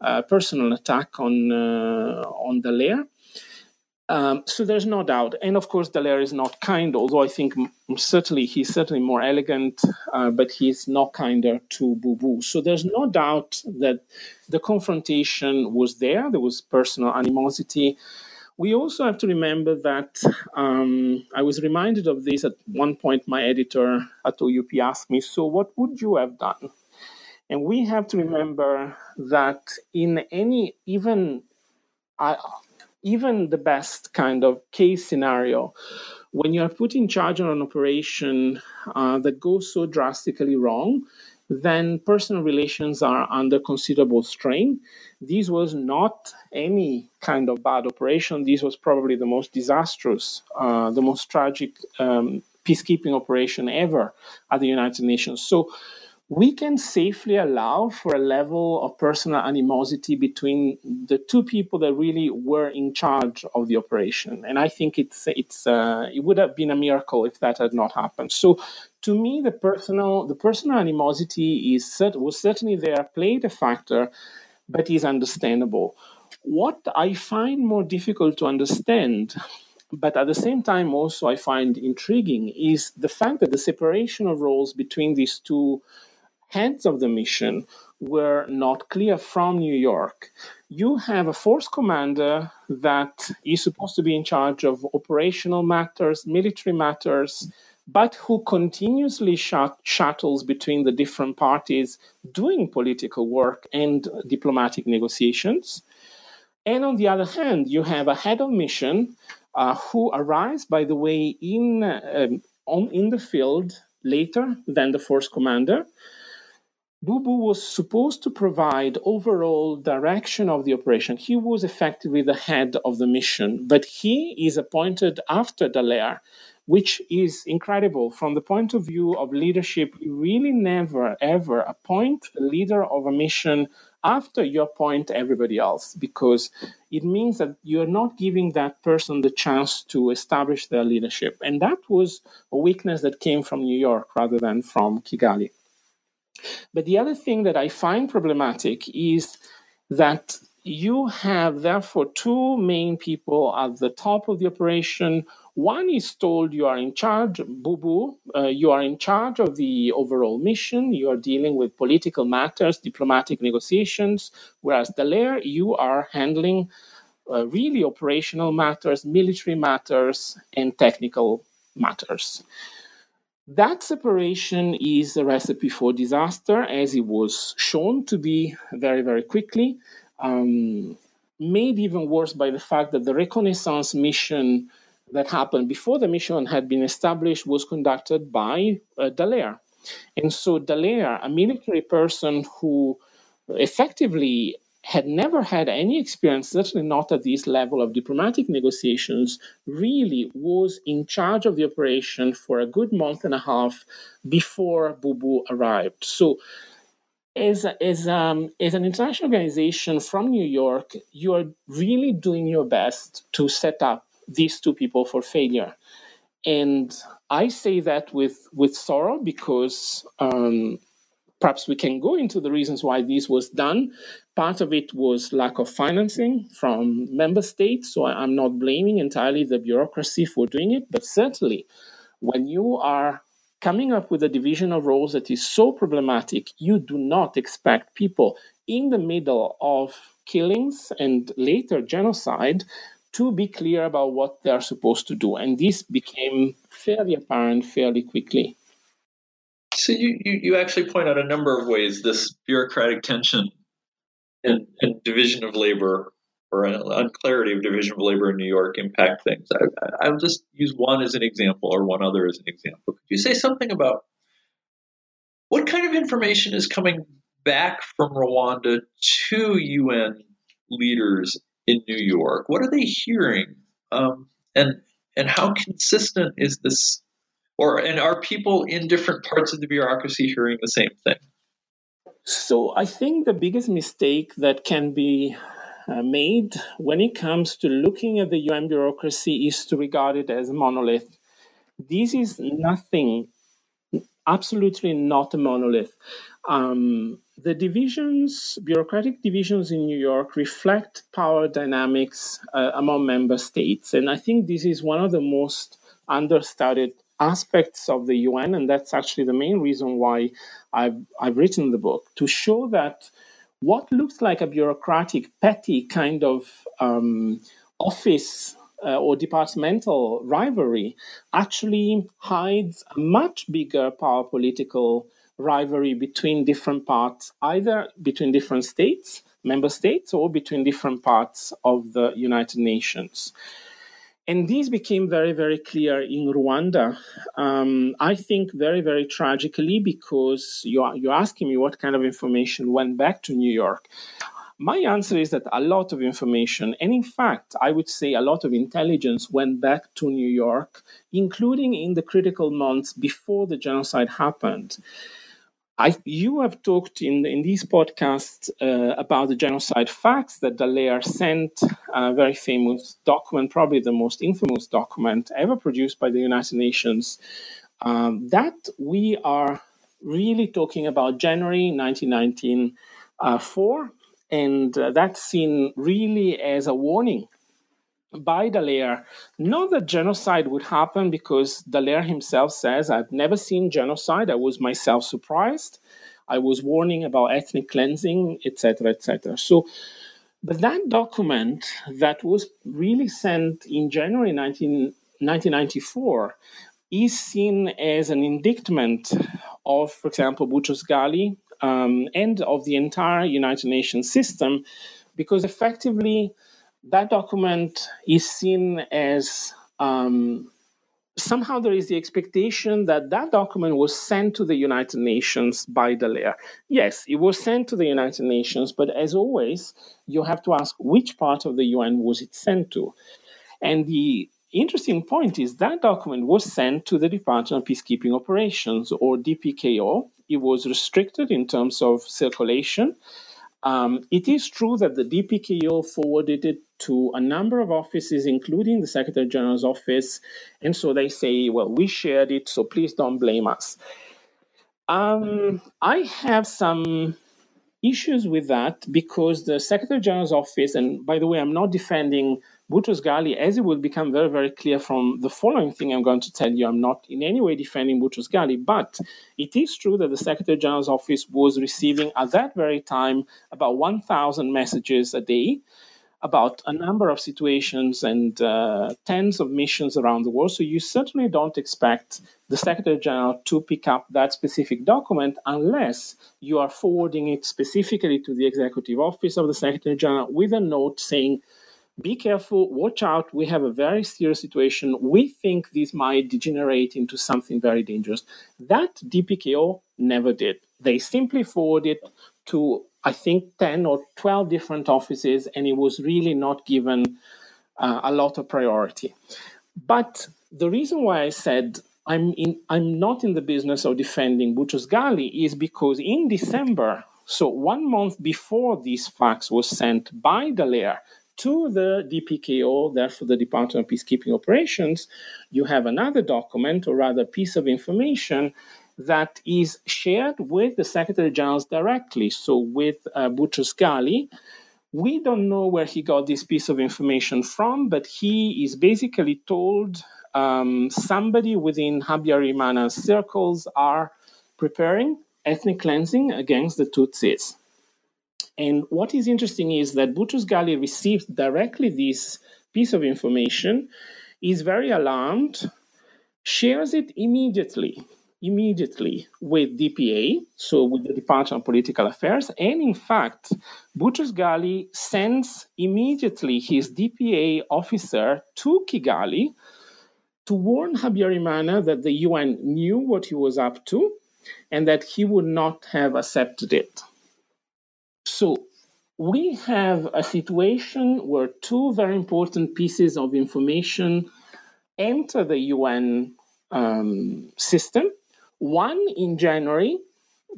a personal attack on uh, on Dallaire. Um, so there's no doubt, and of course, Dallaire is not kind. Although I think certainly he's certainly more elegant, uh, but he's not kinder to Booh-Booh. So there's no doubt that the confrontation was there. There was personal animosity. We also have to remember that um, I was reminded of this at one point. My editor at OUP asked me, "So what would you have done?" And we have to remember that in any even uh, even the best kind of case scenario, when you are put in charge of an operation uh, that goes so drastically wrong, then personal relations are under considerable strain. This was not any kind of bad operation. This was probably the most disastrous, uh, the most tragic um, peacekeeping operation ever at the United Nations. So we can safely allow for a level of personal animosity between the two people that really were in charge of the operation. And I think it's it's uh, it would have been a miracle if that had not happened. So, to me, the personal the personal animosity is was certainly there, played a factor, but is understandable. What I find more difficult to understand but at the same time also i find intriguing is the fact that the separation of roles between these two heads of the mission were not clear from New York. You have a force commander that is supposed to be in charge of operational matters, military matters, but who continuously sh- shuttles between the different parties doing political work and diplomatic negotiations. And on the other hand, you have a head of mission uh, who arrives, by the way, in, um, on, in the field later than the force commander, Booh-Booh was supposed to provide overall direction of the operation. He was effectively the head of the mission, but he is appointed after Dallaire, which is incredible from the point of view of leadership. You really never ever appoint a leader of a mission after you appoint everybody else because it means that you're not giving that person the chance to establish their leadership. And that was a weakness that came from New York rather than from Kigali. But the other thing that I find problematic is that you have therefore two main people at the top of the operation. One is told you are in charge, Booh-Booh, uh, you are in charge of the overall mission, you are dealing with political matters, diplomatic negotiations, whereas Dallaire, you are handling uh, really operational matters, military matters, and technical matters. That separation is a recipe for disaster, as it was shown to be very, very quickly. Um, made even worse by the fact that the reconnaissance mission that happened before the mission had been established was conducted by uh, Dallaire. And so Dallaire, a military person who effectively had never had any experience, certainly not at this level of diplomatic negotiations, really was in charge of the operation for a good month and a half before Booh-Booh arrived. So, as, as, um, as an international organization from New York, you are really doing your best to set up these two people for failure. And I say that with, with sorrow because um, perhaps we can go into the reasons why this was done. Part of it was lack of financing from member states, so I'm not blaming entirely the bureaucracy for doing it, but certainly when you are coming up with a division of roles that is so problematic, you do not expect people in the middle of killings and later genocide to be clear about what they are supposed to do. And this became fairly apparent fairly quickly. So you, you, you actually point out a number of ways this bureaucratic tension and, and division of labor or an unclarity of division of labor in New York impact things. I, will just use one as an example or one other as an example. Could you say something about what kind of information is coming back from Rwanda to UN leaders in New York? What are they hearing? Um, and and how consistent is this? Or and are people in different parts of the bureaucracy hearing the same thing? So I think the biggest mistake that can be uh, made when it comes to looking at the UN bureaucracy is to regard it as a monolith. This is nothing, absolutely not a monolith. Um, the divisions, bureaucratic divisions in New York, reflect power dynamics uh, among member states. And I think this is one of the most understudied aspects of the UN. And that's actually the main reason why I've, I've written the book to show that what looks like a bureaucratic, petty kind of um, office uh, or departmental rivalry actually hides a much bigger power political rivalry between different parts, either between different states, member states, or between different parts of the United Nations. And this became very, very clear in Rwanda. Um, I think very, very tragically because you are, you're asking me what kind of information went back to New York. My answer is that a lot of information, and in fact, I would say a lot of intelligence went back to New York, including in the critical months before the genocide happened. I, you have talked in, in these podcasts uh, about the genocide fax that Dallaire sent, a very famous document, probably the most infamous document ever produced by the United Nations. Um, that we are really talking about January 1994, and uh, that's seen really as a warning by Dallaire, not that genocide would happen because Dallaire himself says, I've never seen genocide. I was myself surprised. I was warning about ethnic cleansing, etc., etc. So, but that document that was really sent in January 19, 1994 is seen as an indictment of, for example, Boutros Ghali um, and of the entire United Nations system, because effectively that document is seen as um, somehow there is the expectation that that document was sent to the United Nations by Dallaire. Yes, it was sent to the United Nations, but as always, you have to ask which part of the UN was it sent to. And the interesting point is that document was sent to the Department of Peacekeeping Operations, or DPKO. It was restricted in terms of circulation. Um, it is true that the DPKO forwarded it to a number of offices, including the Secretary General's office. And so they say, well, we shared it, so please don't blame us. Um, I have some issues with that because the Secretary General's office, and by the way, I'm not defending Boutros Ghali, as it will become very, very clear from the following thing I'm going to tell you, I'm not in any way defending Boutros Ghali, but it is true that the Secretary General's office was receiving at that very time about 1,000 messages a day about a number of situations and uh, tens of missions around the world. So you certainly don't expect the Secretary General to pick up that specific document unless you are forwarding it specifically to the Executive Office of the Secretary General with a note saying, be careful, watch out, we have a very serious situation. We think this might degenerate into something very dangerous. That DPKO never did. They simply forwarded to I think, 10 or 12 different offices, and it was really not given uh, a lot of priority. But the reason why I said I'm, in, I'm not in the business of defending Boutros Ghali is because in December, so one month before this fax was sent by Dallaire to the DPKO, therefore the Department of Peacekeeping Operations, you have another document, or rather piece of information, that is shared with the Secretary Generals directly, so with uh, Boutros Ghali. We don't know where he got this piece of information from, but he is basically told um, somebody within Habyarimana's circles are preparing ethnic cleansing against the Tutsis. And what is interesting is that Boutros Ghali received directly this piece of information, is very alarmed, shares it immediately immediately with DPA, so with the Department of Political Affairs. And in fact, Boutros Ghali sends immediately his DPA officer to Kigali to warn Habyarimana that the UN knew what he was up to and that he would not have accepted it. So we have a situation where two very important pieces of information enter the UN um, system one in January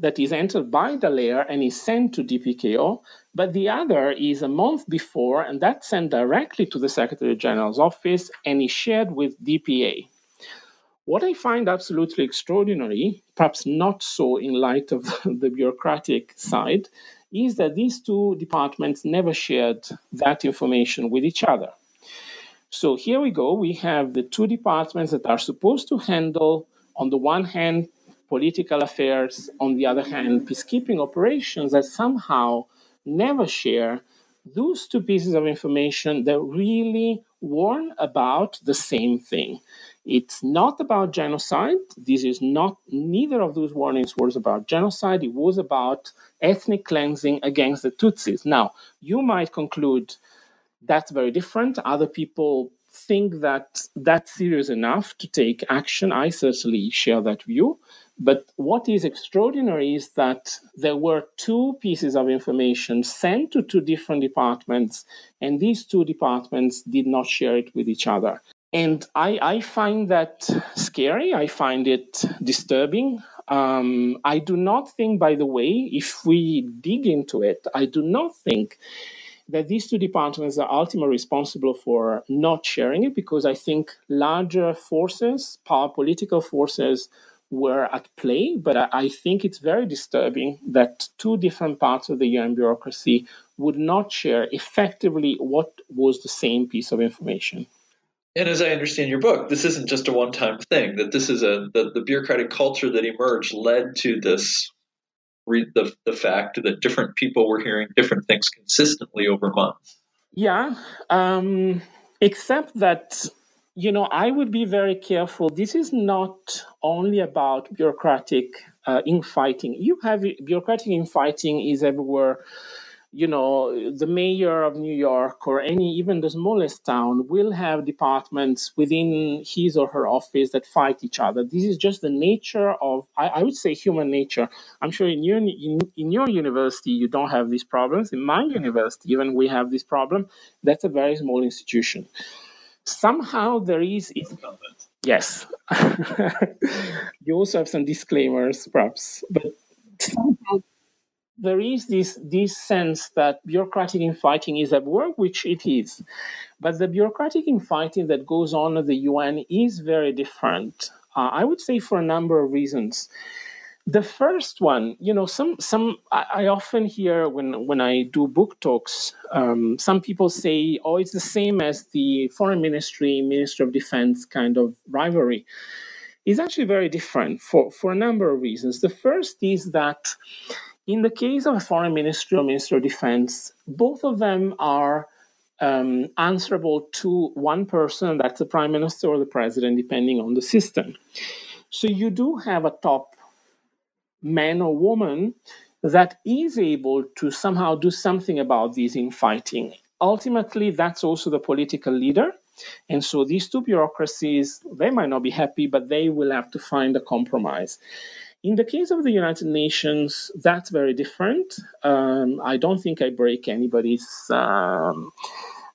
that is entered by Dallaire and is sent to DPKO, but the other is a month before, and that's sent directly to the Secretary General's office and is shared with DPA. What I find absolutely extraordinary, perhaps not so in light of the bureaucratic side, is that these two departments never shared that information with each other. So here we go. We have the two departments that are supposed to handle, on the one hand, political affairs, on the other hand, peacekeeping operations that somehow never share those two pieces of information that really warn about the same thing. It's not about genocide. This is not, neither of those warnings was about genocide. It was about ethnic cleansing against the Tutsis. Now, you might conclude that's very different. Other people think that that's serious enough to take action. I certainly share that view. But what is extraordinary is that there were two pieces of information sent to two different departments, and these two departments did not share it with each other. And I, I find that scary. I find it disturbing. Um, I do not think, by the way, if we dig into it, I do not think that these two departments are ultimately responsible for not sharing it because I think larger forces, power political forces, were at play, but I, I think it's very disturbing that two different parts of the UN bureaucracy would not share effectively what was the same piece of information. And as I understand your book, this isn't just a one-time thing. That this is a the, the bureaucratic culture that emerged led to this re, the the fact that different people were hearing different things consistently over months. Yeah, um, except that you know, I would be very careful. This is not only about bureaucratic uh, infighting. You have bureaucratic infighting is everywhere. You know, the mayor of New York or any, even the smallest town, will have departments within his or her office that fight each other. This is just the nature of, I, I would say, human nature. I'm sure in your in, in your university you don't have these problems. In my university, even we have this problem. That's a very small institution somehow there is It, yes you also have some disclaimers perhaps but somehow there is this this sense that bureaucratic infighting is at work which it is but the bureaucratic infighting that goes on at the un is very different uh, i would say for a number of reasons the first one, you know, some some I, I often hear when when I do book talks, um, some people say, "Oh, it's the same as the foreign ministry, minister of defense kind of rivalry." It's actually very different for for a number of reasons. The first is that in the case of a foreign ministry or minister of defense, both of them are um, answerable to one person, that's the prime minister or the president, depending on the system. So you do have a top man or woman that is able to somehow do something about these infighting. Ultimately, that's also the political leader. And so these two bureaucracies, they might not be happy, but they will have to find a compromise. In the case of the United Nations, that's very different. Um, I don't think I break anybody's um,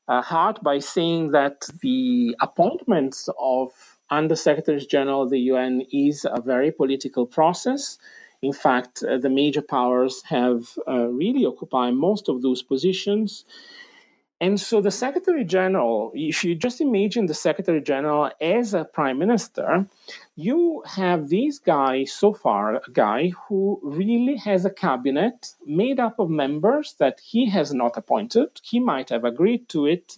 uh, heart by saying that the appointments of Under Secretaries General of the UN is a very political process. In fact, uh, the major powers have uh, really occupied most of those positions. And so the Secretary General, if you just imagine the Secretary General as a prime minister, you have this guy so far, a guy who really has a cabinet made up of members that he has not appointed. He might have agreed to it,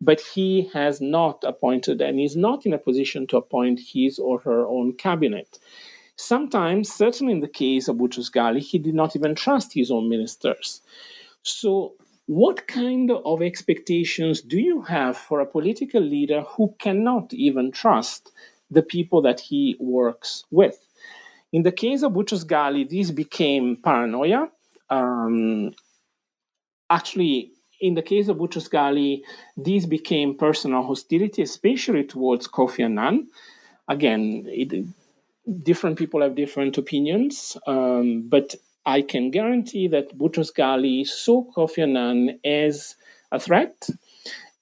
but he has not appointed and is not in a position to appoint his or her own cabinet. Sometimes, certainly in the case of Boutros Ghali, he did not even trust his own ministers. So, what kind of expectations do you have for a political leader who cannot even trust the people that he works with? In the case of Boutros Ghali, this became paranoia. Um, actually, in the case of Boutros Ghali, this became personal hostility, especially towards Kofi Annan. Again, it, different people have different opinions, um, but I can guarantee that Boutros Ghali saw Kofi Annan as a threat,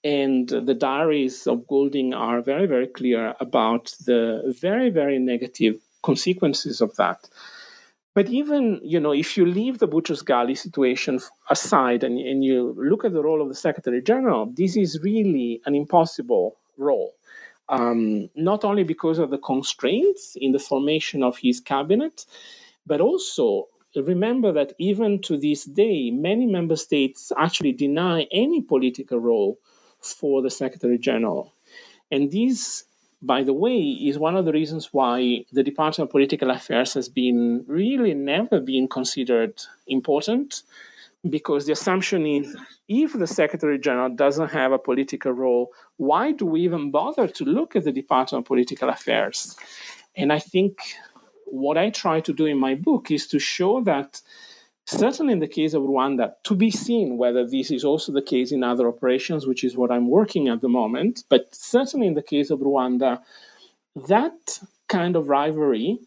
and the diaries of Goulding are very, very clear about the very, very negative consequences of that. But even, you know, if you leave the Boutros-Ghali situation aside and, and you look at the role of the Secretary General, this is really an impossible role. Um, not only because of the constraints in the formation of his cabinet, but also remember that even to this day, many member states actually deny any political role for the Secretary General. And this by the way, is one of the reasons why the Department of Political Affairs has been really never been considered important, because the assumption is if the Secretary General doesn't have a political role, why do we even bother to look at the Department of Political Affairs? And I think what I try to do in my book is to show that Certainly, in the case of Rwanda, to be seen whether this is also the case in other operations, which is what I'm working at the moment, but certainly in the case of Rwanda, that kind of rivalry,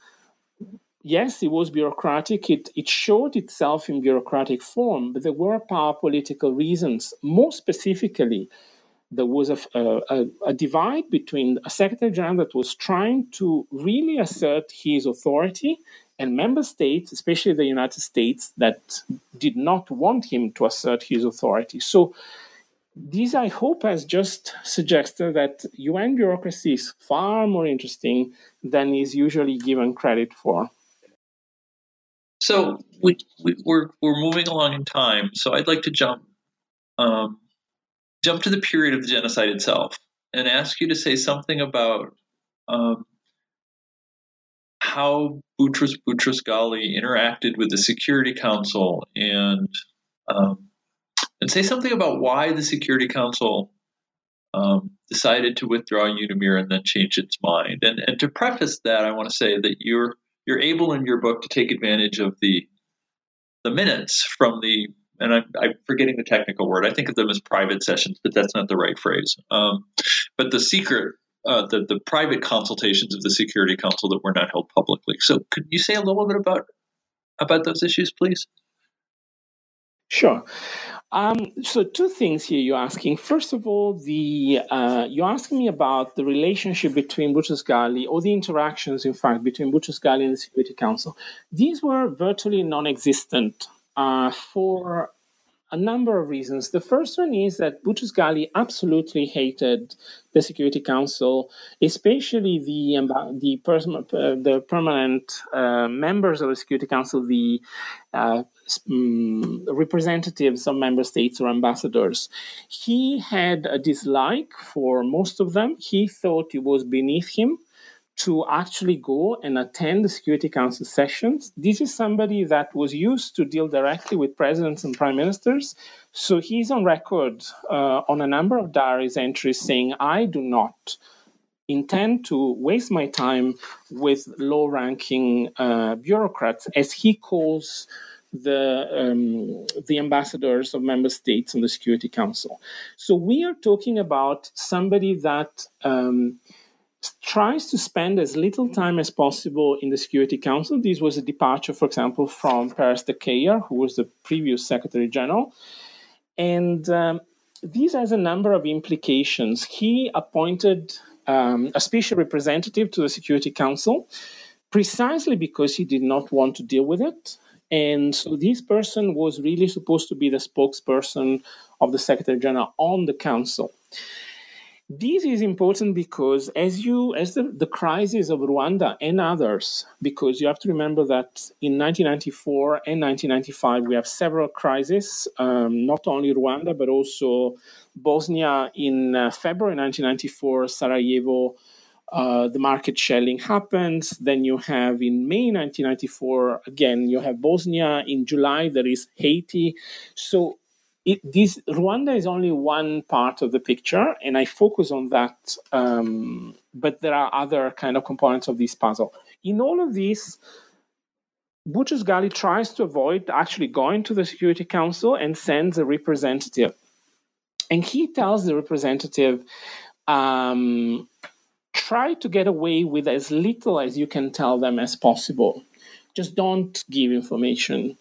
yes, it was bureaucratic, it, it showed itself in bureaucratic form, but there were power political reasons. More specifically, there was a, a, a, divide between a secretary general that was trying to really assert his authority and member states, especially the United States, that did not want him to assert his authority. So, this, I hope, has just suggested that UN bureaucracy is far more interesting than is usually given credit for. So we, we, are we're, we're moving along in time. So I'd like to jump um, jump to the period of the genocide itself and ask you to say something about um, how Boutros Boutros Ghali interacted with the Security Council and um, and say something about why the Security Council um, decided to withdraw UNAMIR and then change its mind. And and to preface that, I want to say that you're you're able in your book to take advantage of the the minutes from the and I'm, I'm, forgetting the technical word. I think of them as private sessions, but that's not the right phrase. Um, but the secret uh, the, the private consultations of the Security Council that were not held publicly. So, could you say a little bit about about those issues, please? Sure. Um, so, two things here you're asking. First of all, the uh, you're asking me about the relationship between Boutros-Ghali, or the interactions, in fact, between Boutros-Ghali and the Security Council. These were virtually non-existent uh, for a number of reasons. The first one is that Boutros Ghali absolutely hated the Security Council, especially the the, pers- uh, the permanent uh, members of the Security Council, the uh, um, representatives of member states or ambassadors. He had a dislike for most of them. He thought it was beneath him to actually go and attend the Security Council sessions. This is somebody that was used to deal directly with presidents and prime ministers. So he's on record uh, on a number of diaries entries saying, I do not intend to waste my time with low ranking uh, bureaucrats, as he calls the um, the ambassadors of member states on the Security Council. So we are talking about somebody that um, tries to spend as little time as possible in the Security Council. This was a departure, for example, from Pérez de Cuéllar, who was the previous Secretary General. And um, this has a number of implications. He appointed um, a special representative to the Security Council precisely because he did not want to deal with it. And so this person was really supposed to be the spokesperson of the Secretary General on the Council. This is important because as you as the, the crisis of Rwanda and others, because you have to remember that in 1994 and 1995 we have several crises, um, not only Rwanda but also Bosnia in uh, February 1994, Sarajevo. Uh, the market shelling happens. Then you have in May 1994, again, you have Bosnia. In July, there is Haiti. So it, this Rwanda is only one part of the picture, and I focus on that. Um, but there are other kind of components of this puzzle. In all of this, Boutros Ghali tries to avoid actually going to the Security Council and sends a representative. And he tells the representative, um, try to get away with as little as you can tell them as possible. Just don't give information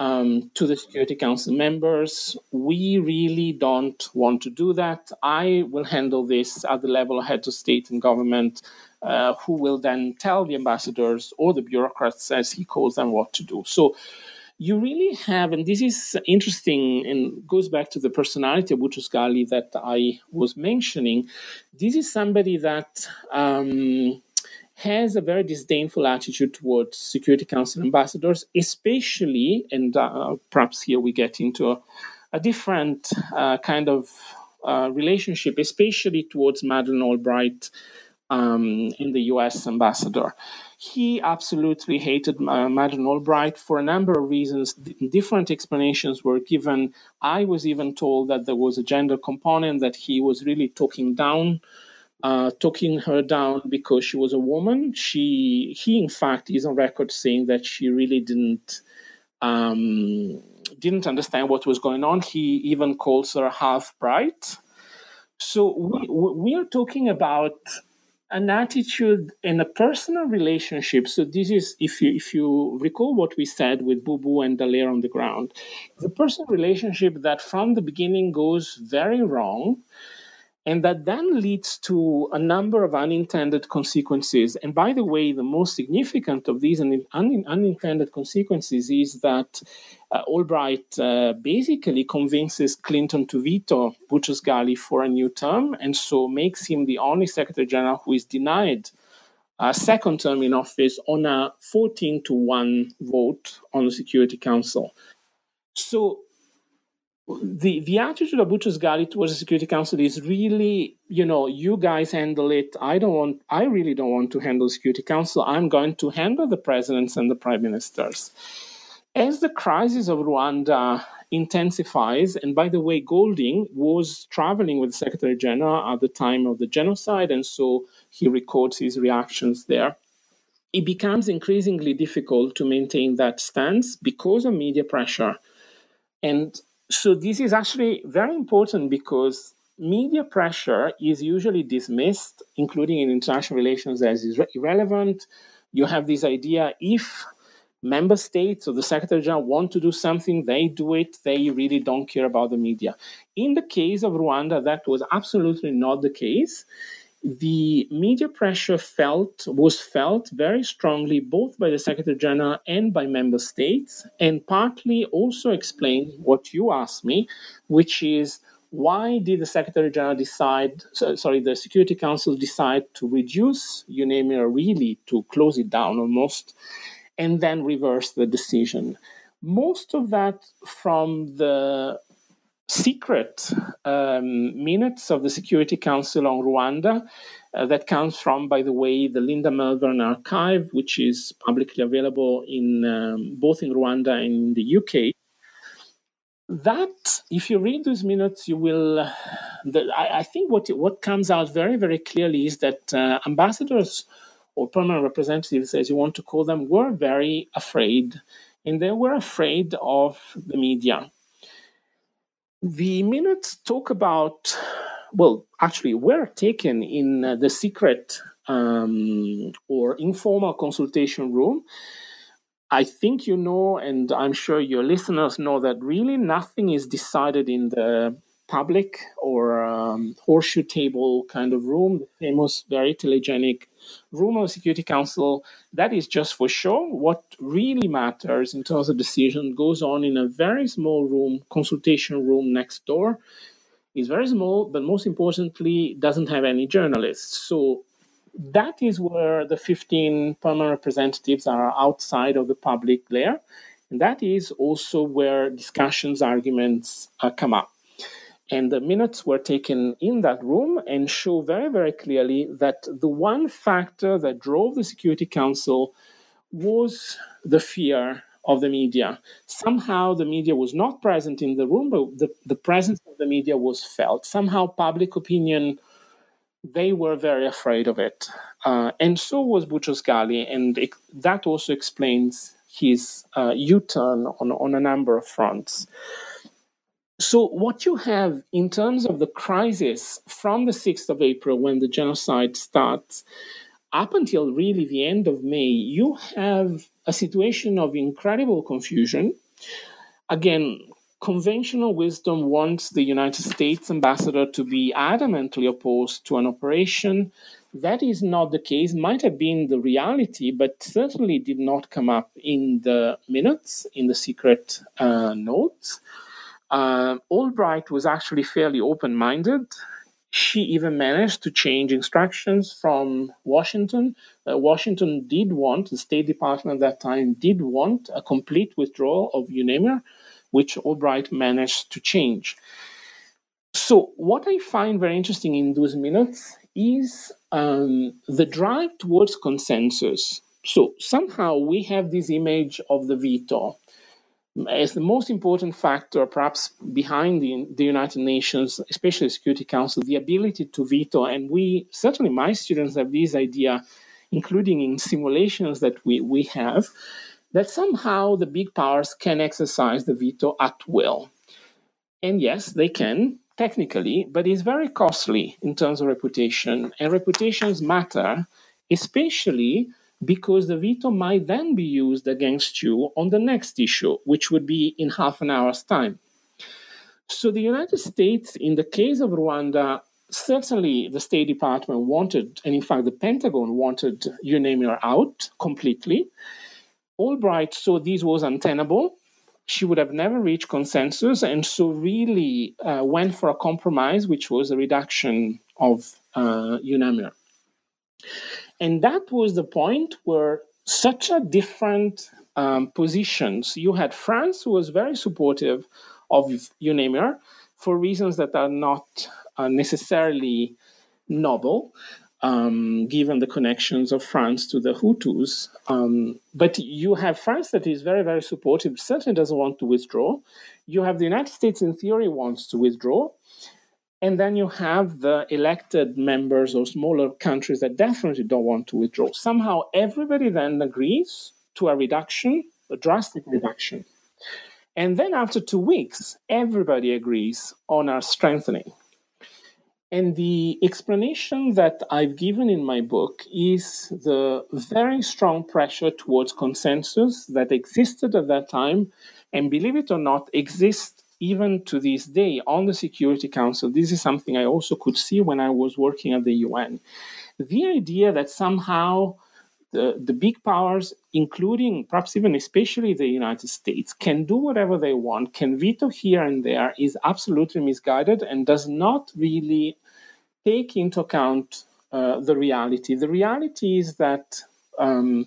um, to the Security Council members. We really don't want to do that. I will handle this at the level of head of state and government. uh, who will then tell the ambassadors or the bureaucrats, as he calls them, what to do. So you really have, and this is interesting and goes back to the personality of Boutros Ghali that I was mentioning. This is somebody that um, has a very disdainful attitude towards Security Council ambassadors, especially, and uh, perhaps here we get into a, a different uh, kind of uh, relationship, especially towards Madeleine Albright um, in the US ambassador. He absolutely hated uh, Madeleine Albright for a number of reasons. Different explanations were given. I was even told that there was a gender component, that he was really talking down. Uh, talking her down because she was a woman. She, he, in fact, is on record saying that she really didn't um, didn't understand what was going on. He even calls her half bright. So we we are talking about an attitude in a personal relationship. So this is if you if you recall what we said with Booh-Booh and Dallaire on the ground, the personal relationship that from the beginning goes very wrong and that then leads to a number of unintended consequences. And by the way, the most significant of these un- unintended consequences is that uh, Albright uh, basically convinces Clinton to veto Boutros Ghali for a new term, and so makes him the only Secretary General who is denied a second term in office on a 14 to 1 vote on the Security Council. So the the attitude of Boutros Ghali towards the Security Council is really, you know, you guys handle it. I don't want. I really don't want to handle Security Council. I'm going to handle the presidents and the prime ministers. As the crisis of Rwanda intensifies, and by the way, Goulding was traveling with the Secretary General at the time of the genocide, and so he records his reactions there. It becomes increasingly difficult to maintain that stance because of media pressure. And so this is actually very important because media pressure is usually dismissed, including in international relations, as irrelevant. You have this idea if member states or the secretary general want to do something, they do it. They really don't care about the media. In the case of Rwanda, that was absolutely not the case the media pressure felt was felt very strongly both by the Secretary General and by member states, and partly also explain what you asked me, which is why did the Secretary General decide, sorry, the Security Council decide to reduce UNAMIR really to close it down almost, and then reverse the decision? Most of that from the secret um, minutes of the Security Council on Rwanda. Uh, that comes from, by the way, the Linda Melvern archive, which is publicly available in um, both in Rwanda and in the UK. That, if you read those minutes, you will. The, I, I, think what what comes out very very clearly is that uh, ambassadors or permanent representatives, as you want to call them, were very afraid, and they were afraid of the media the minutes talk about, well, actually, were taken in uh, the secret um, or informal consultation room. I think you know, and I'm sure your listeners know, that really nothing is decided in the public or um, horseshoe table kind of room, the famous, very telegenic room of the Security Council. That is just for show. What really matters in terms of decision goes on in a very small room, consultation room next door. It's very small, but most importantly, doesn't have any journalists. So that is where the 15 permanent representatives are outside of the public layer. And that is also where discussions, arguments uh, come up. And the minutes were taken in that room and show very, very clearly that the one factor that drove the Security Council was the fear of the media. Somehow the media was not present in the room, but the, the presence of the media was felt. Somehow public opinion, they were very afraid of it. Uh, and so was Boutros Ghali, and it, that also explains his uh, U-turn on, on a number of fronts. So, what you have in terms of the crisis from the 6th of April, when the genocide starts, up until really the end of May, you have a situation of incredible confusion. Again, conventional wisdom wants the United States ambassador to be adamantly opposed to an operation. that is not the case, might have been the reality, but certainly did not come up in the minutes, in the secret uh, notes. Uh, Albright was actually fairly open minded. She even managed to change instructions from Washington. Uh, Washington did want, the State Department at that time did want a complete withdrawal of UNAMIR, which Albright managed to change. So, what I find very interesting in those minutes is um, the drive towards consensus. So, somehow we have this image of the veto as the most important factor, perhaps behind the, the United Nations, especially Security Council, the ability to veto. And we, certainly my students have this idea, including in simulations that we, we have, that somehow the big powers can exercise the veto at will. And yes, they can, technically, but it's very costly in terms of reputation. And reputations matter, especially because the veto might then be used against you on the next issue, which would be in half an hour's time. So the United States, in the case of Rwanda, certainly the State Department wanted, and in fact the Pentagon wanted UNAMIR out completely. Albright saw this was untenable. She would have never reached consensus, and so really uh, went for a compromise, which was a reduction of uh, UNAMIR. And that was the point where such a different um, positions. You had France, who was very supportive of UNAMIR for reasons that are not uh, necessarily noble, um, given the connections of France to the Hutus. Um, but you have France that is very, very supportive, certainly doesn't want to withdraw. You have the United States, in theory, wants to withdraw. And then you have the elected members of smaller countries that definitely don't want to withdraw. Somehow everybody then agrees to a reduction, a drastic reduction. And then after two weeks, everybody agrees on our strengthening. And the explanation that I've given in my book is the very strong pressure towards consensus that existed at that time, and believe it or not, exists even to this day on the Security Council, this is something I also could see when I was working at the UN. The idea that somehow the, the big powers, including perhaps even especially the United States, can do whatever they want, can veto here and there, is absolutely misguided and does not really take into account uh, the reality. The reality is that um,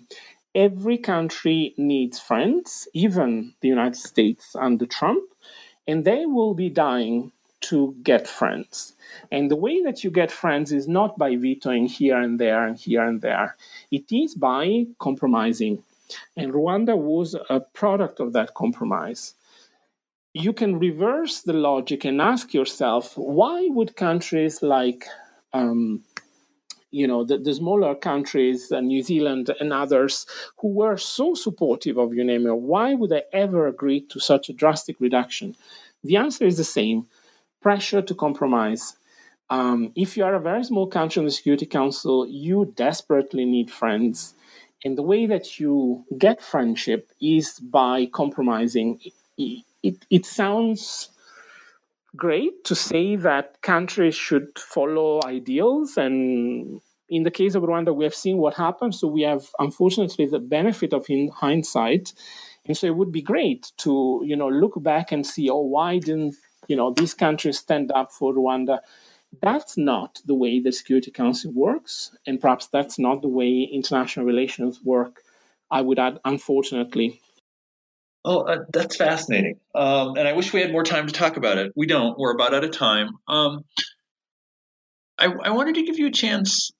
every country needs friends, even the United States under Trump and they will be dying to get friends. And the way that you get friends is not by vetoing here and there and here and there, it is by compromising. And Rwanda was a product of that compromise. You can reverse the logic and ask yourself why would countries like um, you know, the, the smaller countries, uh, New Zealand and others, who were so supportive of UNAMIR, why would they ever agree to such a drastic reduction? The answer is the same pressure to compromise. Um, if you are a very small country in the Security Council, you desperately need friends. And the way that you get friendship is by compromising. It, it, it sounds great to say that countries should follow ideals and in the case of Rwanda, we have seen what happened. So we have, unfortunately, the benefit of in hindsight. And so it would be great to, you know, look back and see, oh, why didn't, you know, these countries stand up for Rwanda? That's not the way the Security Council works, and perhaps that's not the way international relations work. I would add, unfortunately. Oh, uh, that's fascinating. Um, and I wish we had more time to talk about it. We don't. We're about out of time. Um, I, I wanted to give you a chance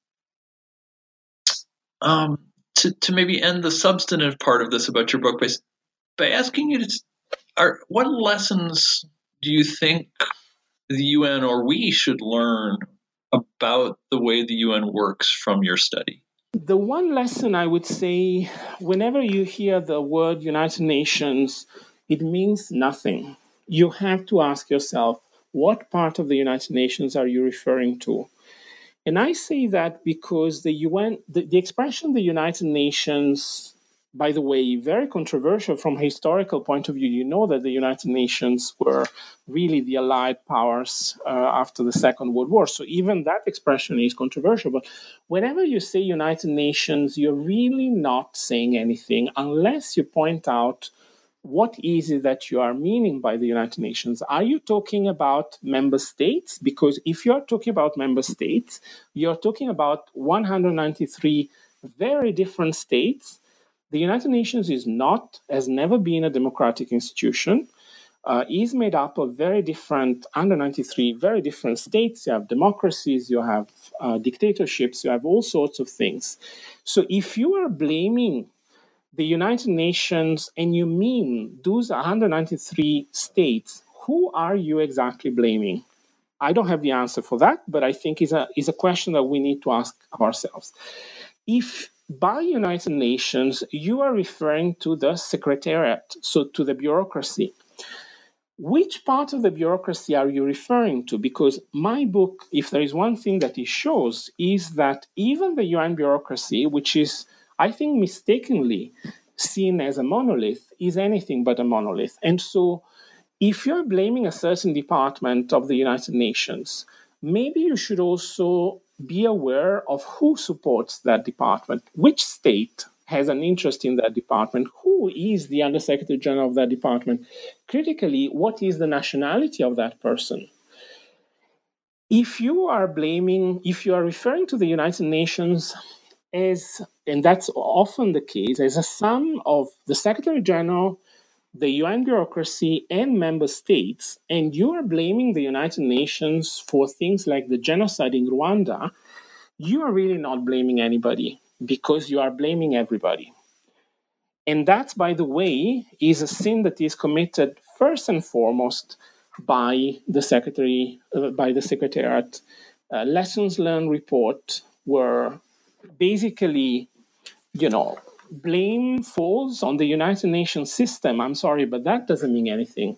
um, to, to maybe end the substantive part of this about your book by, by asking you to, are, what lessons do you think the UN or we should learn about the way the UN works from your study? The one lesson I would say, whenever you hear the word United Nations, it means nothing. You have to ask yourself, what part of the United Nations are you referring to? And I say that because the UN, the, the expression the United Nations by the way, very controversial from a historical point of view. You know that the United Nations were really the allied powers uh, after the Second World War. So even that expression is controversial. But whenever you say United Nations, you're really not saying anything unless you point out what is it that you are meaning by the United Nations? Are you talking about member states? Because if you are talking about member states, you're talking about 193 very different states the United Nations is not, has never been a democratic institution. Uh, is made up of very different, under 93, very different states. You have democracies, you have uh, dictatorships, you have all sorts of things. So if you are blaming the United Nations and you mean those 193 states, who are you exactly blaming? I don't have the answer for that, but I think is a is a question that we need to ask ourselves. If by United Nations, you are referring to the secretariat, so to the bureaucracy. Which part of the bureaucracy are you referring to? Because my book, if there is one thing that it shows, is that even the UN bureaucracy, which is, I think, mistakenly seen as a monolith, is anything but a monolith. And so, if you're blaming a certain department of the United Nations, maybe you should also be aware of who supports that department, which state has an interest in that department, who is the Undersecretary General of that department, critically, what is the nationality of that person. If you are blaming, if you are referring to the United Nations as, and that's often the case, as a sum of the Secretary General the UN bureaucracy and member states, and you are blaming the United Nations for things like the genocide in Rwanda, you are really not blaming anybody because you are blaming everybody. And that, by the way, is a sin that is committed first and foremost by the secretary, uh, by the secretariat. Uh, lessons learned report were basically, you know, blame falls on the United Nations system. I'm sorry, but that doesn't mean anything.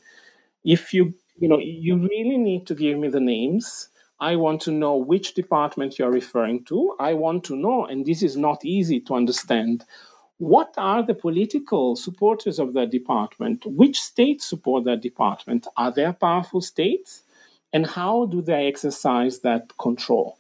If you, you know, you really need to give me the names. I want to know which department you're referring to. I want to know, and this is not easy to understand, what are the political supporters of that department? Which states support that department? Are there powerful states? And how do they exercise that control?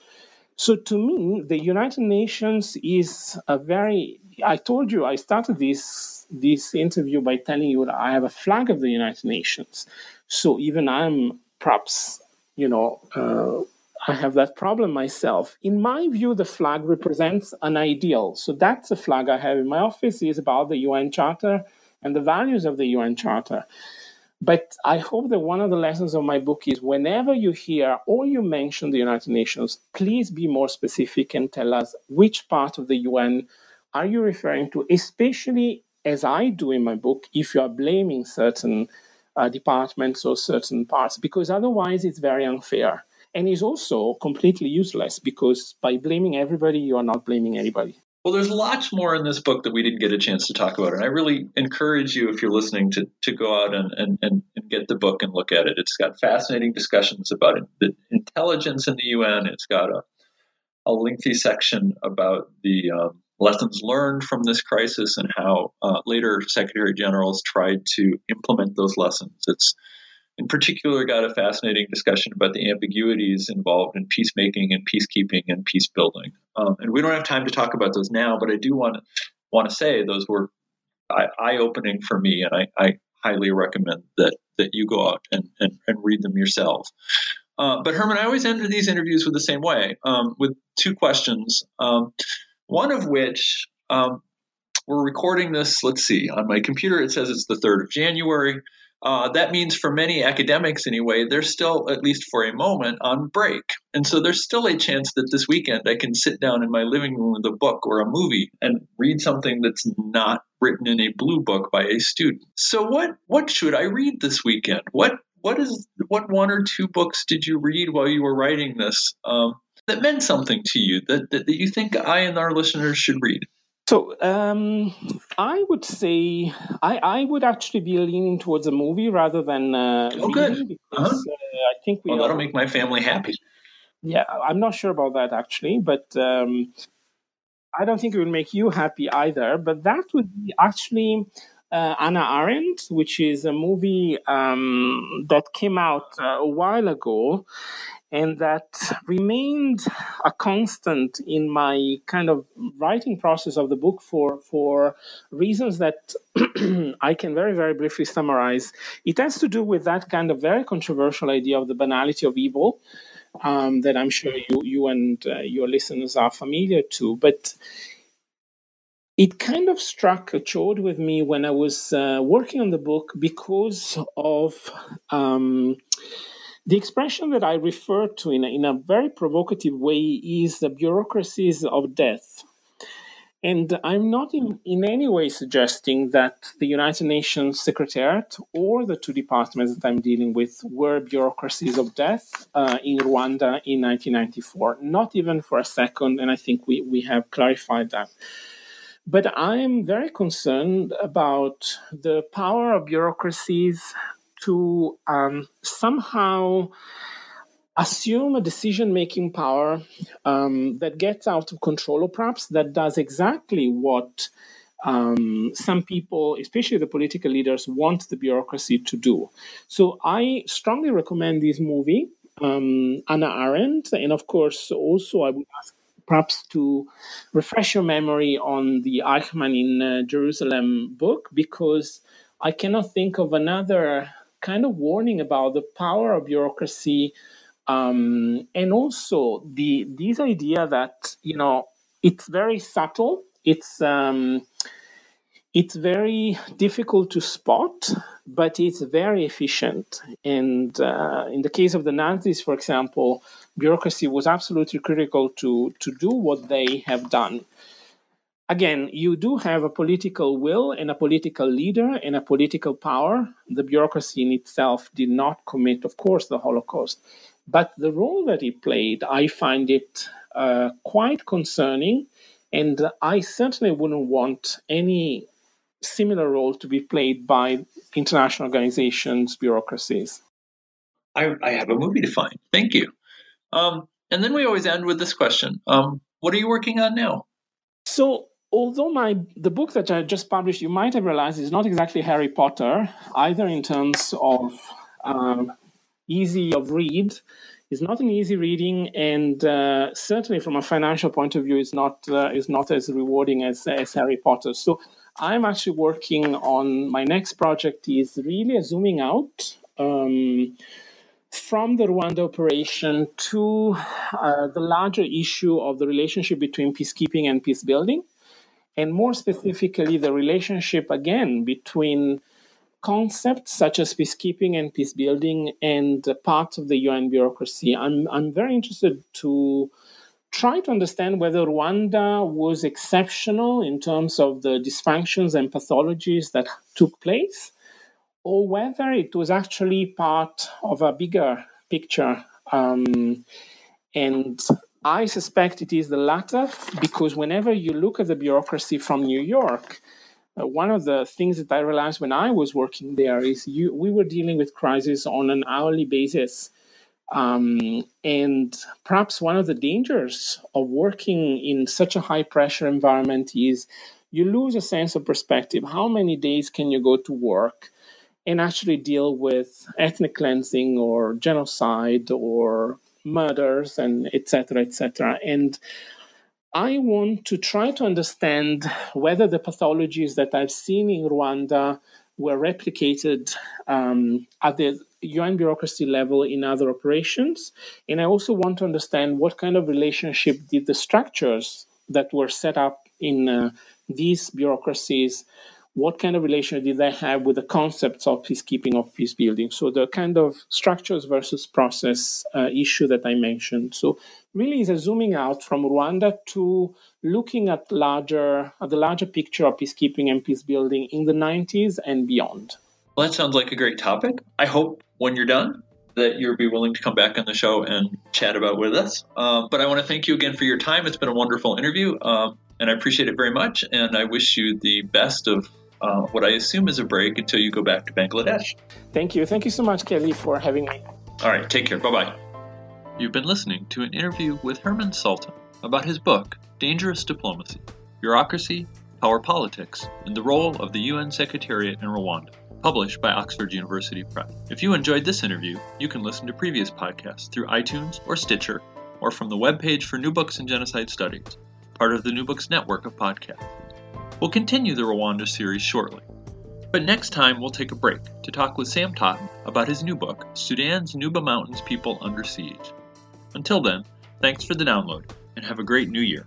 So, to me, the United Nations is a very I told you I started this this interview by telling you that I have a flag of the United Nations. So even I'm perhaps you know uh, I have that problem myself. In my view, the flag represents an ideal. So that's a flag I have in my office. is about the UN Charter and the values of the UN Charter. But I hope that one of the lessons of my book is whenever you hear or you mention the United Nations, please be more specific and tell us which part of the UN are you referring to, especially as I do in my book, if you are blaming certain uh, departments or certain parts, because otherwise it's very unfair. And is also completely useless because by blaming everybody, you are not blaming anybody. Well, there's lots more in this book that we didn't get a chance to talk about. And I really encourage you, if you're listening, to, to go out and, and, and, get the book and look at it. It's got fascinating discussions about the intelligence in the UN. It's got a, a lengthy section about the um, lessons learned from this crisis and how uh, later secretary generals tried to implement those lessons. It's in particular got a fascinating discussion about the ambiguities involved in peacemaking and peacekeeping and peace building. Um, and we don't have time to talk about those now, but I do want to want to say those were eye opening for me, and I, I, highly recommend that that you go out and, and, and read them yourself. Uh, but Herman, I always end these interviews with the same way, um, with two questions. Um, one of which um, we're recording this, let's see, on my computer it says it's the 3rd of January. Uh, that means for many academics anyway, they're still, at least for a moment, on break. And so there's still a chance that this weekend I can sit down in my living room with a book or a movie and read something that's not written in a blue book by a student. So what what should I read this weekend? What what is what one or two books did you read while you were writing this? Um, that meant something to you that, that, that you think I and our listeners should read? So um, I would say I, I would actually be leaning towards a movie rather than uh, oh, good. Because, uh-huh. uh, I think we well, that'll make my family happy. Yeah, I'm not sure about that actually, but um, I don't think it would make you happy either, but that would be actually uh, Hannah Arendt, which is a movie um, that came out uh, a while ago and that remained a constant in my kind of writing process of the book for for reasons that I can very very briefly summarize. It has to do with that kind of very controversial idea of the banality of evil um, that I'm sure you you and uh, your listeners are familiar to, but. It kind of struck a chord with me when I was uh, working on the book because of um, the expression that I refer to in a, in a very provocative way is the bureaucracies of death. And I'm not in, in any way suggesting that the United Nations Secretariat or the two departments that I'm dealing with were bureaucracies of death uh, in Rwanda in 1994. Not even for a second, and I think we, we have clarified that. But I am very concerned about the power of bureaucracies to um, somehow assume a decision making power um, that gets out of control, or perhaps that does exactly what um, some people, especially the political leaders, want the bureaucracy to do. So I strongly recommend this movie, um, Hannah Arendt, and of course, also I would ask perhaps to refresh your memory on the Eichmann in uh, Jerusalem book, because I cannot think of another kind of warning about the power of bureaucracy um, and also the this idea that you know it's very subtle it's um, it's very difficult to spot but it's very efficient. And uh, in the case of the nazis for example bureaucracy was absolutely critical to to do what they have done again, you do have a political will and a political leader and a political power. The bureaucracy in itself did not commit, of course, the Holocaust. But the role that it played, I find it uh, quite concerning. And I certainly wouldn't want any similar role to be played by international organizations, bureaucracies. I, I have a movie to find. Thank you. Um, and then we always end with this question um, What are you working on now? So although my the book that I just published, you might have realized, is not exactly Harry Potter, either in terms of um, easy of read. It's not an easy reading, and uh, certainly from a financial point of view, is not uh, is not as rewarding as as Harry Potter. So I'm actually working on my next project. Is really zooming out. Um, from the Rwanda operation to uh, the larger issue of the relationship between peacekeeping and peace building and more specifically, the relationship again between concepts such as peacekeeping and peace building and parts of the UN bureaucracy. I'm, I'm very interested to try to understand whether Rwanda was exceptional in terms of the dysfunctions and pathologies that took place, or whether it was actually part of a bigger picture. Um, and I suspect it is the latter because whenever you look at the bureaucracy from New York, uh, one of the things that I realized when I was working there is you, we were dealing with crisis on an hourly basis. Um, and perhaps one of the dangers of working in such a high pressure environment is you lose a sense of perspective. How many days can you go to work and actually deal with ethnic cleansing or genocide or murders and etc etc and i want to try to understand whether the pathologies that i've seen in rwanda were replicated um, at the UN bureaucracy level in other operations. And I also want to understand what kind of relationship did the structures that were set up in uh, these bureaucracies what kind of relation did they have with the concepts of peacekeeping of peace building? So the kind of structures versus process uh, issue that i mentioned. So really is a zooming out from rwanda to looking at larger at the larger picture of peacekeeping and peace building in the 90s and beyond. Well that sounds like a great topic. I hope when you're done that you'll be willing to come back on the show and chat about with us. Um, but i want to thank you again for your time. It's been a wonderful interview um, and I appreciate it very much. And I wish you the best of uh, what I assume is a break until you go back to Bangladesh. Thank you. Thank you so much, Kelly, for having me. All right. Take care. Bye bye. You've been listening to an interview with Herman Salton about his book, Dangerous Diplomacy, Bureaucracy, Power Politics, and the Role of the UN Secretariat in Rwanda, published by Oxford University Press. If you enjoyed this interview, you can listen to previous podcasts through iTunes or Stitcher, or from the webpage for New Books in Genocide Studies, part of the New Books network of podcasts. We'll continue the Rwanda series shortly. But next time, we'll take a break to talk with Sam Totten about his new book, Sudan's Nuba Mountains People Under Siege. Until then, thanks for the download, and have a great new year.